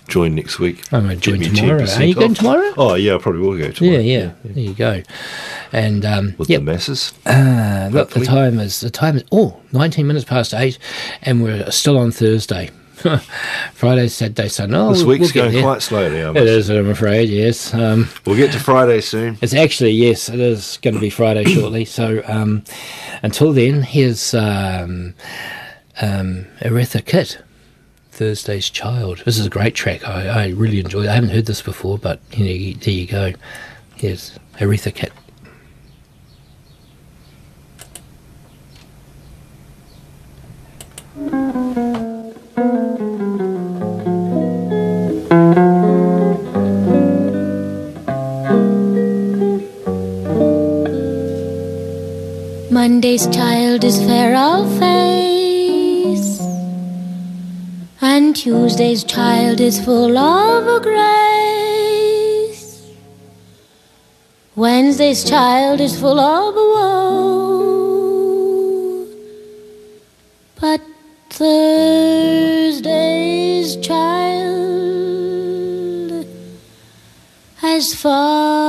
join next week. I'm going to join tomorrow. Are you going off. tomorrow? Oh, yeah, I probably will go tomorrow. Yeah, tomorrow. yeah, yeah. There you go. And um, With yep. the masses. Uh, look, the time is the time is oh 19 minutes past eight, and we're still on Thursday. <laughs> Friday, Saturday, Sunday. Oh, this we'll- week's we'll going quite slowly. I It must I'm afraid. Yes. Um, We'll get to Friday soon. <laughs> It's actually yes, it is going to be Friday <coughs> shortly. So um, until then, here's um, um, Eartha Kitt, Thursday's Child. This is a great track. I, I really enjoy it. I haven't heard this before, but you know, there you go. Here's Eartha Kitt. <laughs> Monday's child is fair of face, and Tuesday's child is full of grace. Wednesday's child is full of woe, but Thursday's child has far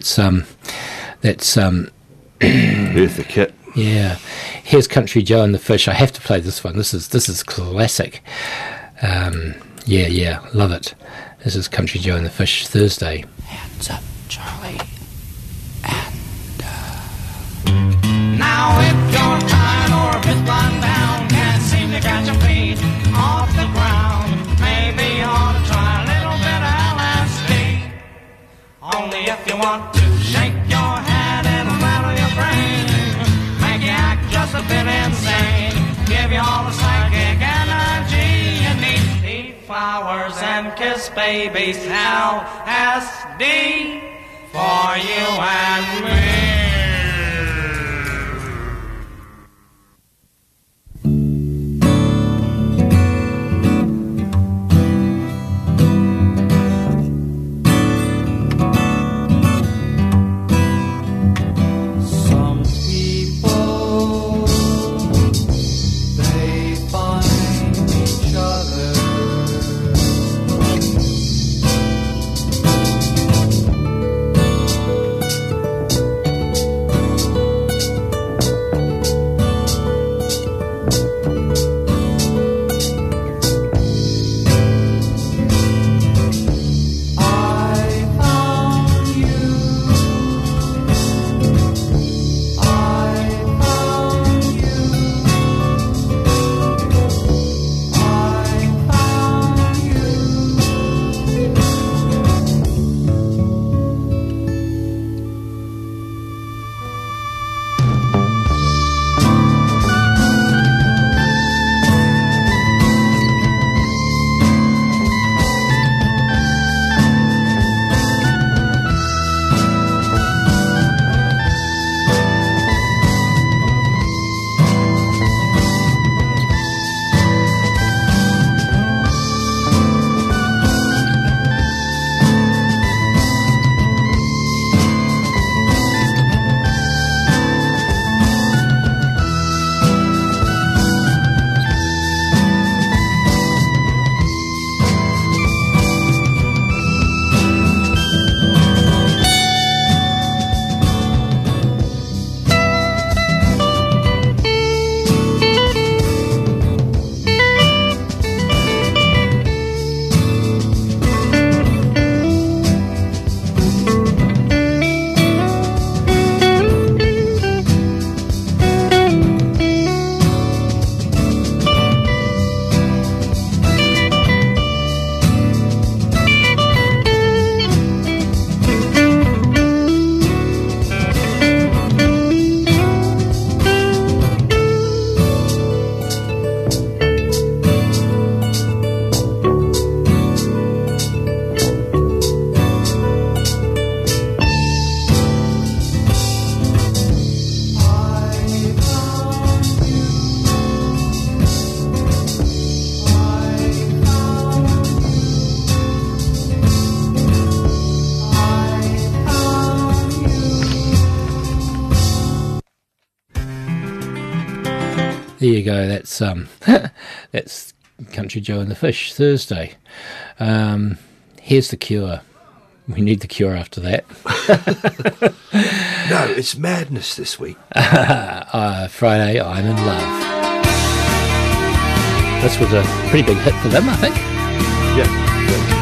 That's um, that's um, <clears throat> Eartha Kitt. yeah. Here's Country Joe and the Fish. I have to play this one. This is this is classic. Um, yeah, yeah, love it. This is Country Joe and the Fish Thursday. Hands up, Charlie. Now if you're tired or a bit run want to shake your head and rattle your brain, make you act just a bit insane, give you all the psychic energy you need. Eat flowers and kiss babies, LSD for you and me. You go. That's um, <laughs> that's Country Joe and the Fish Thursday. Um, here's the cure. We need the cure after that. <laughs> No, it's madness this week. <laughs> uh, Friday, I'm in love. This was a pretty big hit for them, I think. Yeah. I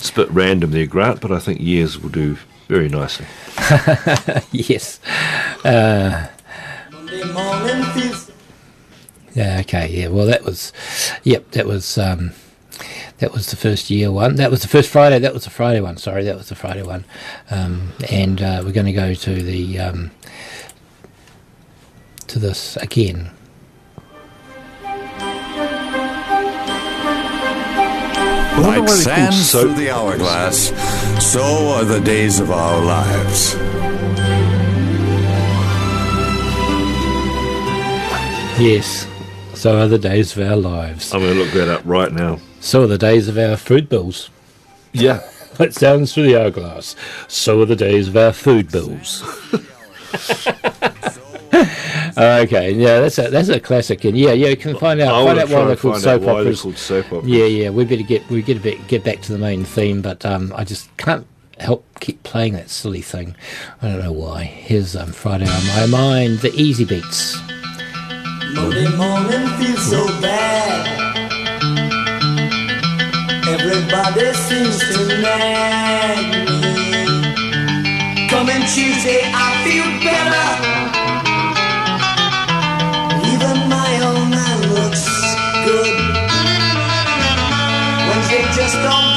It's a bit random there, Grant, but I think years will do very nicely. <laughs> yes. Uh, yeah. Okay. Yeah. Well, that was. Yep. That was. Um, that was the first year one. That was the first Friday. That was the Friday one. Sorry, that was the Friday one. Um, and uh, we're going to go to the um, to this again. Like sands through the hourglass, so are the days of our lives. Yes. So are the days of our lives. I'm going to look that up right now. So are the days of our food bills. Yeah. <laughs> Like sounds through the hourglass. So are the days of our food bills. <laughs> okay, yeah, that's a that's a classic, and yeah, yeah, you can find out I find wanna out try why they're and called find out soap why they're operas. called soap operas. Yeah, yeah, we better get we get a bit get back to the main theme, but um, I just can't help keep playing that silly thing. I don't know why. Here's um, Friday on my mind, the Easybeats. Monday morning feels so bad. Everybody seems to nag me. Coming Tuesday, I feel better. Wednesday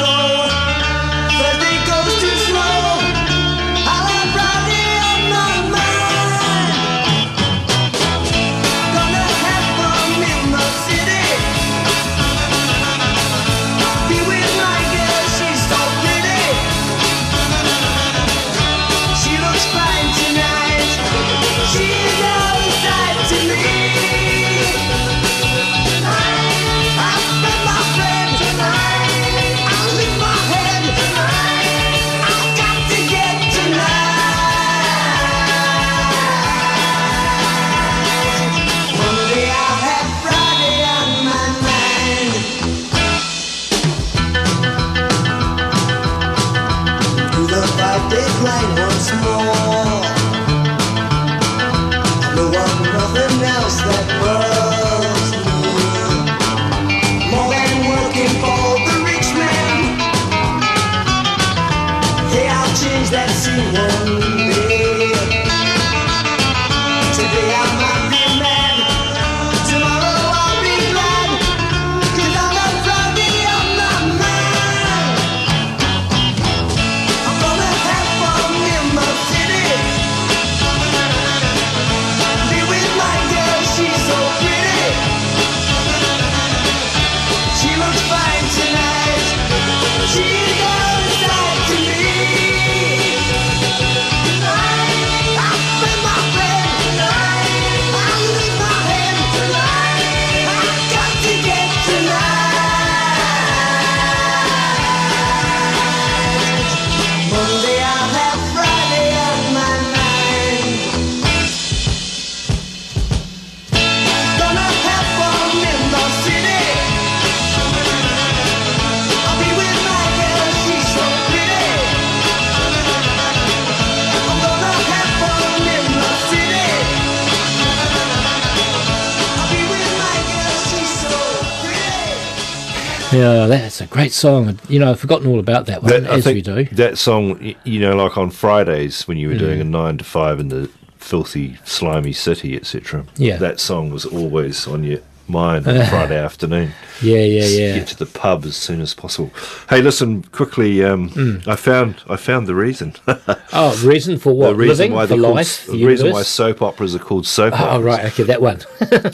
Yeah, that's a great song. You know, I've forgotten all about that one, That- as we do. That song, you know, like on Fridays when you were doing a nine to five in the filthy, slimy city, etc. Yeah. that song was always on your mind on <laughs> Friday afternoon. Yeah, yeah, yeah. Get to the pub as soon as possible. Hey, listen quickly. Um, Mm. I found I found the reason. <laughs> Oh, reason for what? the reason Living why for they're called, the the reason why soap operas are called soap Oh, operas. right. Okay, that one. <laughs>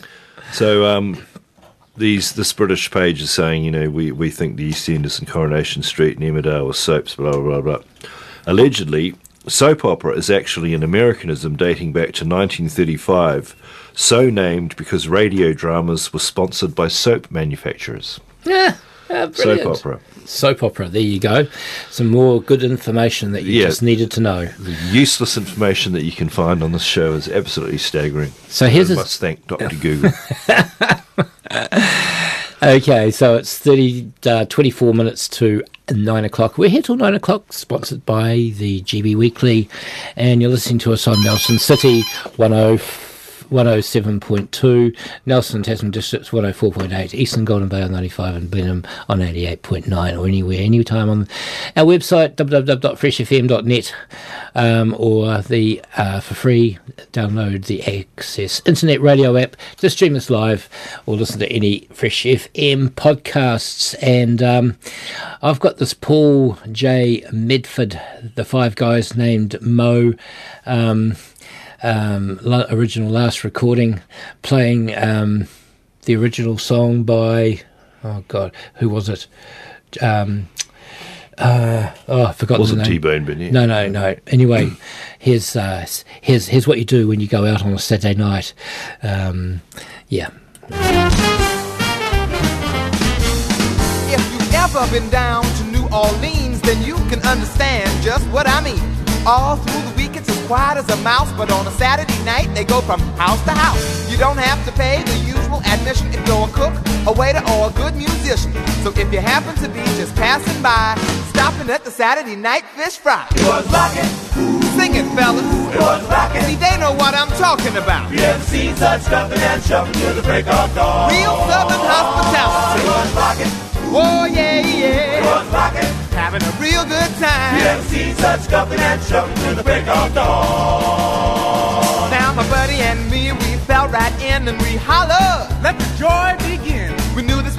So um, these this British page is saying, you know, we, we think the East EastEnders and Coronation Street and Emmerdale were soaps, blah blah blah. Allegedly, soap opera is actually an Americanism dating back to 1935, so named because radio dramas were sponsored by soap manufacturers. Yeah, ah, brilliant. Soap opera. Soap opera. There you go. Some more good information that you Yeah. just needed to know. The useless information that you can find on this show is absolutely staggering. So here's I a- must thank Dr. <laughs> Google. <laughs> <sighs> Okay, so it's 30, uh, 24 minutes to 9 o'clock. We're here till 9 o'clock, sponsored by the GB Weekly, and you're listening to us on Nelson City 10, 107.2, Nelson Tasman Districts 104.8, Eastern Golden Bay on 95, and Blenheim on 88.9, or anywhere, anytime on our website, www.freshfm.net, um, or the uh, for free, download the Access Internet Radio app to stream us live or listen to any Fresh FM podcasts. And um, I've got this Paul J. Medford, the five guys named Moe. Um, um, original last recording playing um, the original song by oh god who was it um, uh, oh I forgot Wasn't the name. T-Bone Burnett. no no no anyway <clears throat> here's uh, here's here's what you do when you go out on a Saturday night um, yeah If you've ever been down to New Orleans, then you can understand just what I mean. All through the week it's as quiet as a mouse, but on a Saturday night they go from house to house. You don't have to pay the usual admission if you're a cook, a waiter, or a good musician. So if you happen to be just passing by, stopping at the Saturday night fish fry. It was rockin', sing it, fellas. It was rockin'. See, they know what I'm talking about. You ever seen such stuffing and shuffling till the break of dawn? Real Southern hospitality. It was rockin', Oh yeah, yeah. It was rocking. Having a real good time. You never seen such scuffing and shoving till the break of dawn. Now my buddy and me, we fell right in and we holler. Let the joy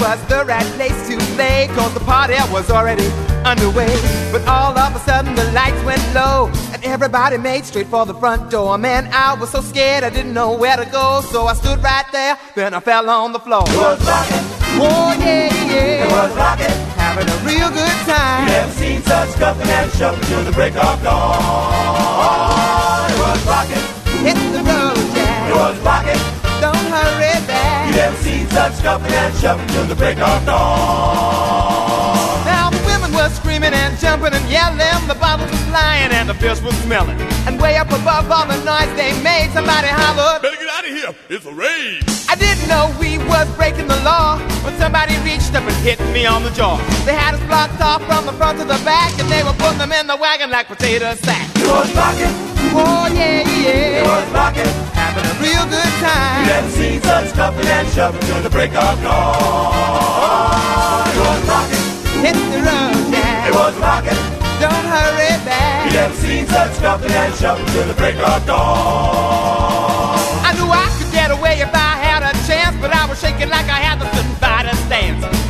was the right place to play, cause the party was already underway. But all of a sudden the lights went low, and everybody made straight for the front door. Man, I was so scared I didn't know where to go, so I stood right there, then I fell on the floor. It was rocking. Oh yeah, yeah. It was rocking. Having a real good time. You never seen such scuffing and shoving till the break of dawn. It was rocking. Hit the road, Jack. It was rocking. Don't hurry back. You never seen such scuffing and shoving till the break of dawn. Now the women were screaming and jumping and yelling, the bottles were flying and the fish was smelling. And way up above all the noise they made, somebody hollered, Better get out of here. It's a raid. I didn't know we was breaking the law, but somebody reached up and hit me on the jaw. They had us blocked off from the front to the back, and they were putting them in the wagon like potato sacks. It was rocking. Oh yeah, yeah. It was rocking. Having a real good time. You never seen such scuffing and shoving till the break of dawn. It was rocking. Hit the road, Jack. It was rocking. Don't hurry back. You never seen such scuffing and shoving till the break of dawn. I knew I could get away if I had a chance, but I was shaking like I had the Tabata stance.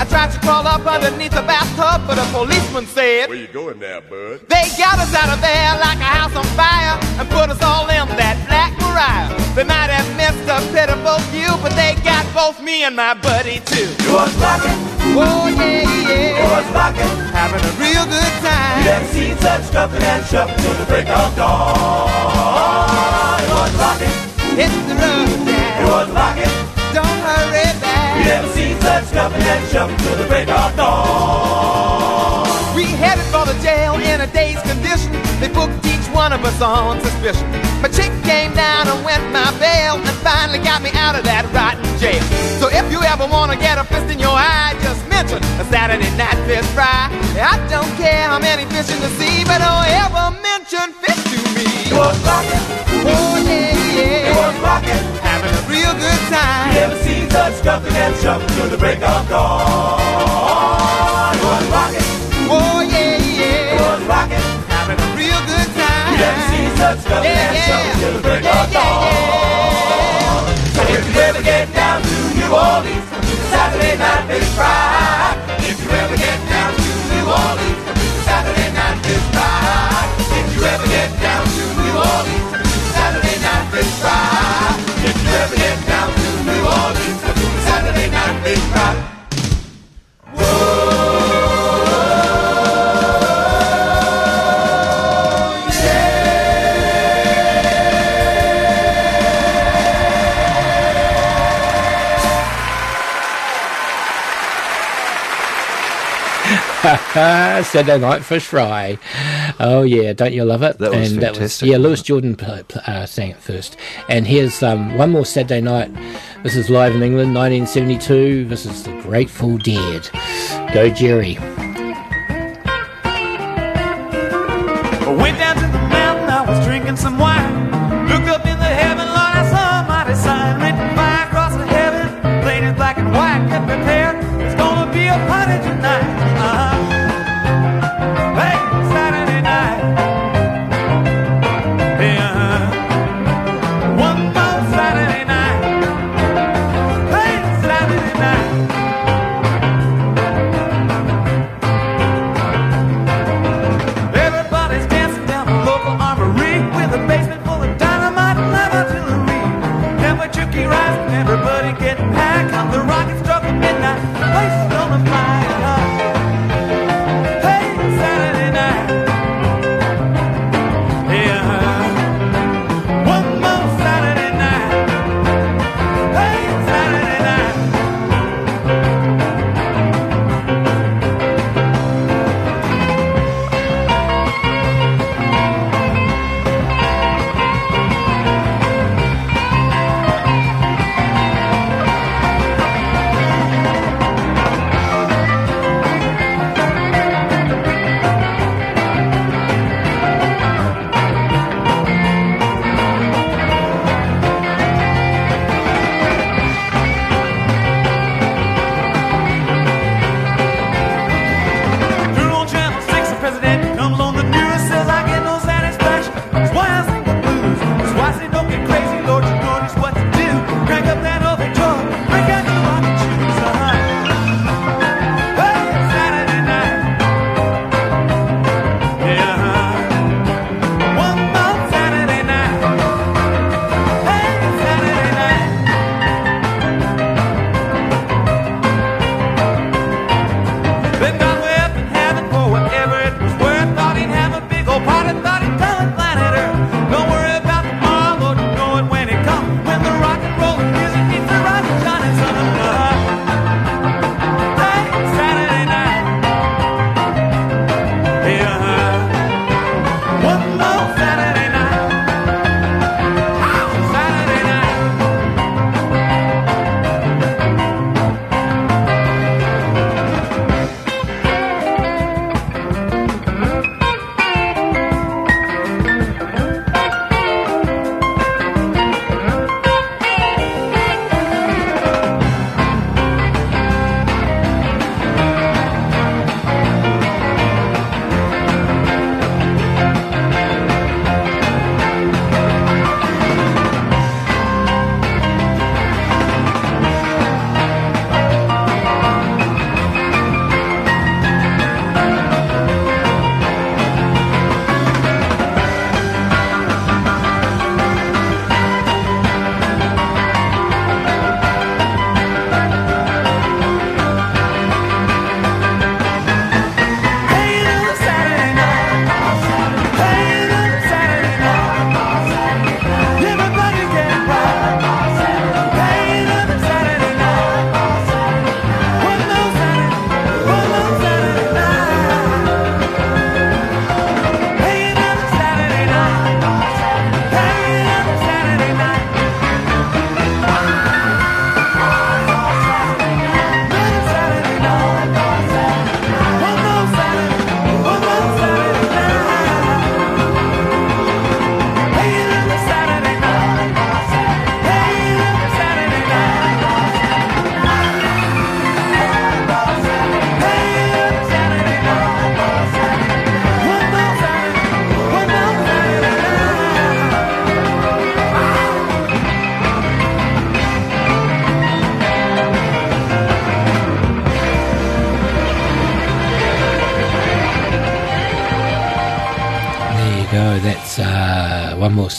I tried to crawl up underneath the bathtub, but a policeman said, Where you going now, bud? They got us out of there like a house on fire and put us all in that black Mariah. They might have missed a pitiful few, but they got both me and my buddy too. It was rocking. Oh yeah, It yeah. was rocking. Having a real good time. You time. never seen such scuffing and shoving till the break of dawn. It was rocking. Hit the road, It Jack. was rocking. Such scuffing and shoving till the break of dawn. We headed for the jail in a day's condition. They booked each one of us on suspicion. My chick came down and went my bail and finally got me out of that rotten jail. So if you ever wanna get a fist in your eye, just mention a Saturday night fish fry. I don't care how many fish in the sea, but don't ever mention fish to me. It was rocking. Oh yeah, yeah. It was rocking. Having a real good time. Such scuffing and shoving till the break of dawn. It was rocking. Oh yeah, It yeah. was rocking. Having a real good time. You never seen such scuffing Yeah, and yeah. shoving till the break Yeah, of yeah, dawn. So if you ever get down to New Orleans, Saturday night fish fry. If you ever get down to New Orleans, Saturday night fish fry. If you ever get down to New Orleans, come to the Saturday night fish fry. If you ever get night <laughs> Saturday Night Fish Fry. Oh yeah, don't you love it? That was and fantastic, yeah, Louis Jordan pl- pl- uh, sang it first. And here's um, one more Saturday night. This is live in England, 1972. This is the Grateful Dead. Go Jerry. I went down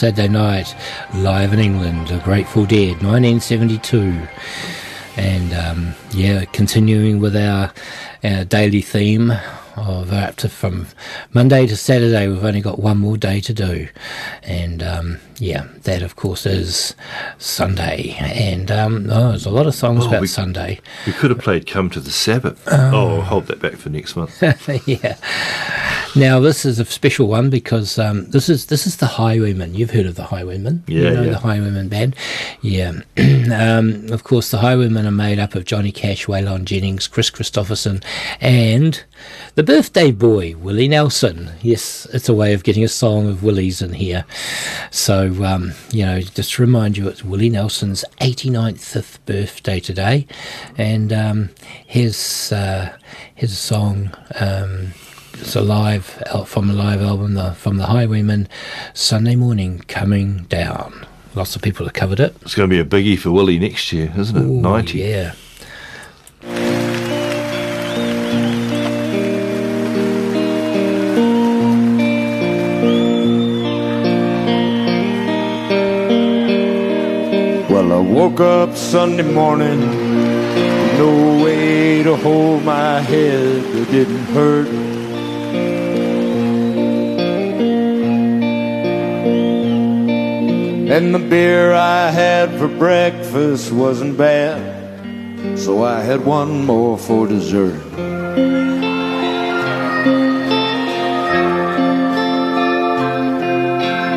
Saturday night, live in England, The Grateful Dead, 1972. And um, yeah, continuing with our, our daily theme of up to from Monday to Saturday, we've only got one more day to do. And um, yeah, that of course is Sunday. And um, oh, there's a lot of songs Oh, about we- Sunday. We could have played Come to the Sabbath. Oh. oh, I'll hold that back for next month. <laughs> yeah. Now this is a special one because um, this is this is the Highwaymen. You've heard of the Highwaymen, you Yeah, know yeah. the Highwaymen band. Yeah. <clears throat> um, of course, the Highwaymen are made up of Johnny Cash, Waylon Jennings, Kris Kristofferson, and the birthday boy Willie Nelson. Yes, it's a way of getting a song of Willie's in here. So um, you know, just to remind you, it's Willie Nelson's 89th birthday today, and um, his uh, his song. Um, it's a live from a live album the, from the Highwaymen. Sunday morning coming down. Lots of people have covered it. It's going to be a biggie for Willie next year, isn't it? Ooh, 90. Yeah. Well, I woke up Sunday morning, no way to hold my head It didn't hurt. And the beer I had for breakfast wasn't bad, so I had one more for dessert.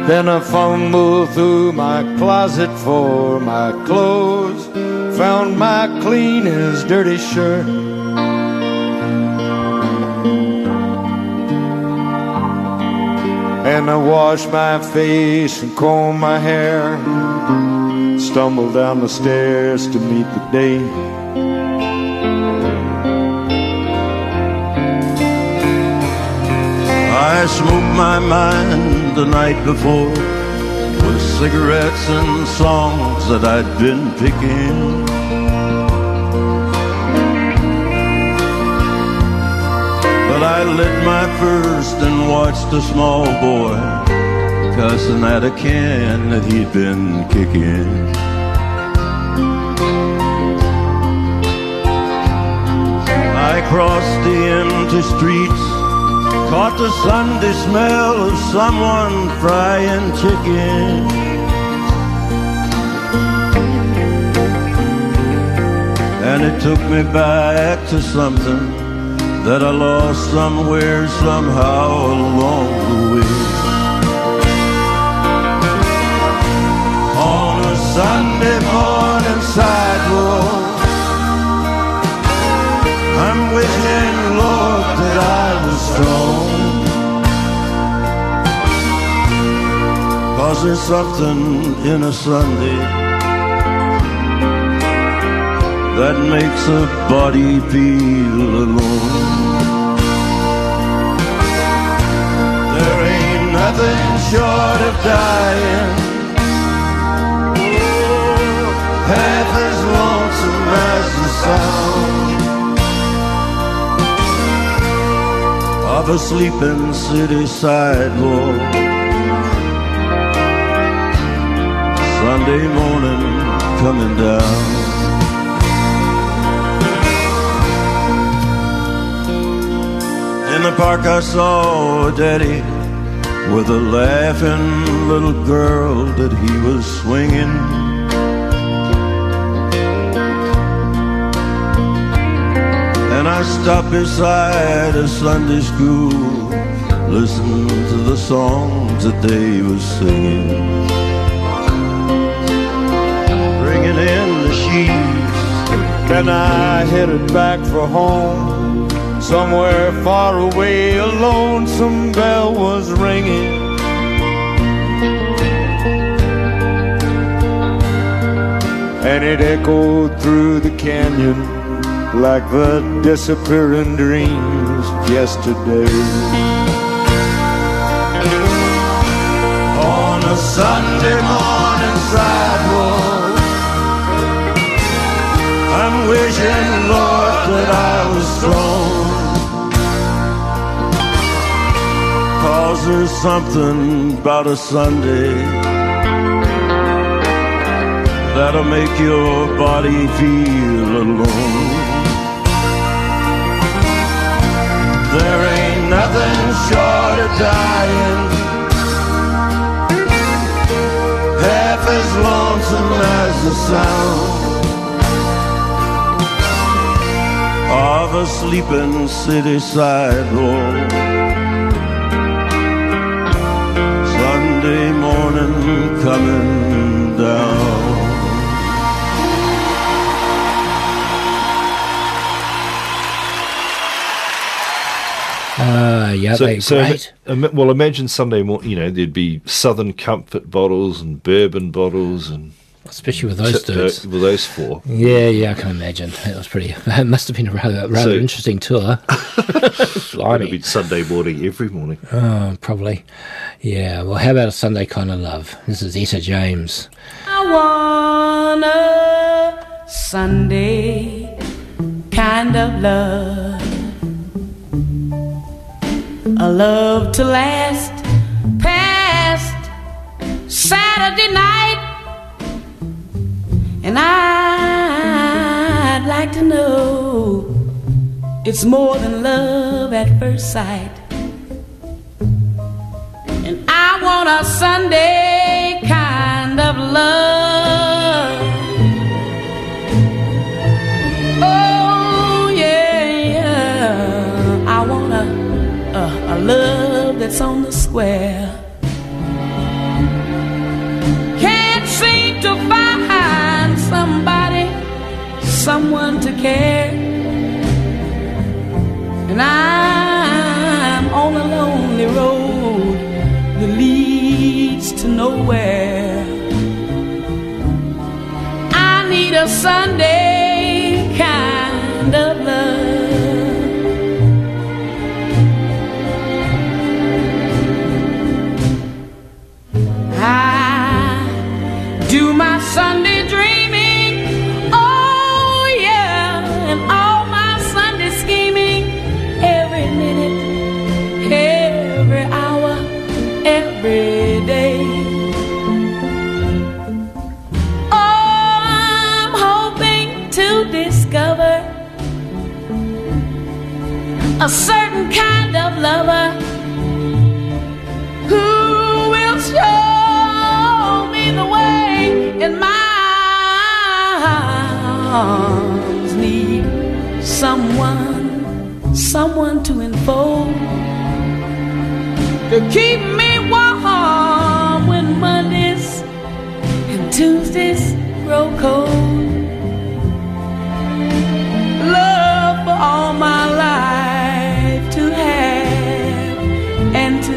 Then I fumbled through my closet for my clothes, found my clean as dirty shirt. And I washed my face and combed my hair, stumbled down the stairs to meet the day. I smoked my mind the night before with cigarettes and songs that I'd been picking. I lit my first and watched a small boy cussing at a can that he'd been kicking. I crossed the empty streets Caught the Sunday smell of someone frying chicken. And it took me back to something that I lost somewhere, somehow along the way. On a Sunday morning sidewalk, I'm wishing, Lord, that I was strong. Cause there's something in a Sunday that makes a body feel alone. There ain't nothing short of dying. Oh, half as lonesome as the sound of a sleeping city sidewalk. Sunday morning coming down. The park I saw a daddy with a laughing little girl that he was swinging. And I stopped beside a Sunday school, listened to the songs that they was singing. Bringing in the sheaves, Then I headed back for home. Somewhere far away, a lonesome bell was ringing. And it echoed through the canyon like the disappearing dreams yesterday. on a Sunday morning sidewalk. I'm wishing, Lord, that I was strong. Cause there's something about a Sunday that'll make your body feel alone. There ain't nothing short of dying half as lonesome as the sound of a sleeping city sidewalk. Sunday morning coming down. Uh, yeah, they're great. well, imagine Sunday morning. You know, there'd be Southern Comfort bottles and bourbon bottles, and Especially with those t- dudes. uh, with those four. Yeah, yeah, I can imagine. It was pretty. <laughs> It must have been a rather, rather So- interesting tour. <laughs> It'd be Sunday morning every morning. Oh, probably. Yeah. Well, how about a Sunday kind of love? This is Etta James. I want a Sunday kind of love. A love to last past Saturday night. And I'd like to know it's more than love at first sight. I want a Sunday kind of love. Oh, yeah, yeah. I want a, a, a love that's on the square. Can't seem to find somebody, someone to care. And I'm on a lonely road to nowhere. I need a Sunday a certain kind of lover who will show me the way in my arms. Need someone someone to enfold to keep me warm when mondays and tuesdays grow cold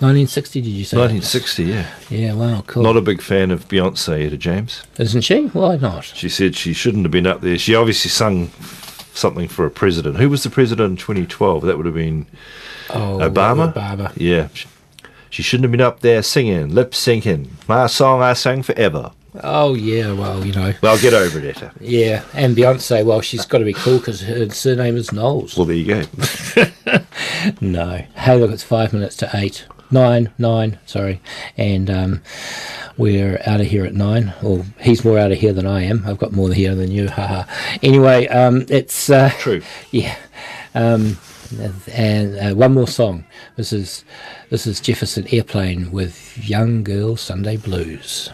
1960, did you say? 1960, yeah. Yeah, wow, cool. Not a big fan of Beyonce, Etta James. Isn't she? Why not? She said she shouldn't have been up there. She obviously sung something for a president. Who was the president in 2012? That would have been Oh, Obama. Obama. Yeah. She- shouldn't have been up there singing, lip syncing. My song I sang forever. Oh, yeah, well, you know. Well, get over it, Etta. Yeah, and Beyonce, well, she's got to be cool because her surname is Knowles. Well, there you go. <laughs> no. Hey, look, it's five minutes to eight. Nine, nine, sorry. And um, we're out of here at nine. Well, he's more out of here than I am. I've got more here than you, haha. Anyway, um, it's. Uh, True. Yeah. Um, and uh, one more song. This is this is Jefferson Airplane with Young Girl Sunday Blues.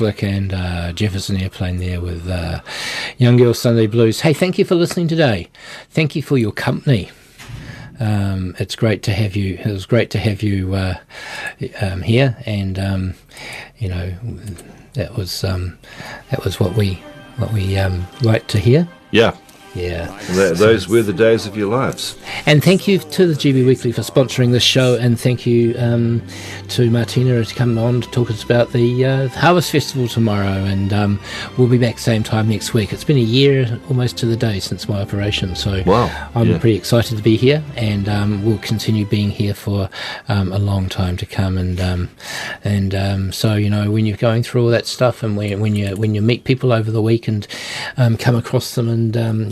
Slick and uh, Jefferson Airplane there with uh, Young Girl Sunday Blues. Hey, thank you for listening today. Thank you for your company. Um, it's great to have you. It was great to have you uh, um, here, and um, you know that was um, that was what we what we um, like to hear. Yeah. Yeah. Th- those were the days of your lives. And thank you to the GB Weekly for sponsoring this show, and thank you um, to Martina to come on to talk us about the uh, Harvest Festival tomorrow. And um, we'll be back same time next week. It's been a year almost to the day since my operation, so Wow, I'm yeah. pretty excited to be here, and um, we'll continue being here for um, a long time to come. And um, and um, so you know when you're going through all that stuff, and when when you when you meet people over the week and um, come across them, and um,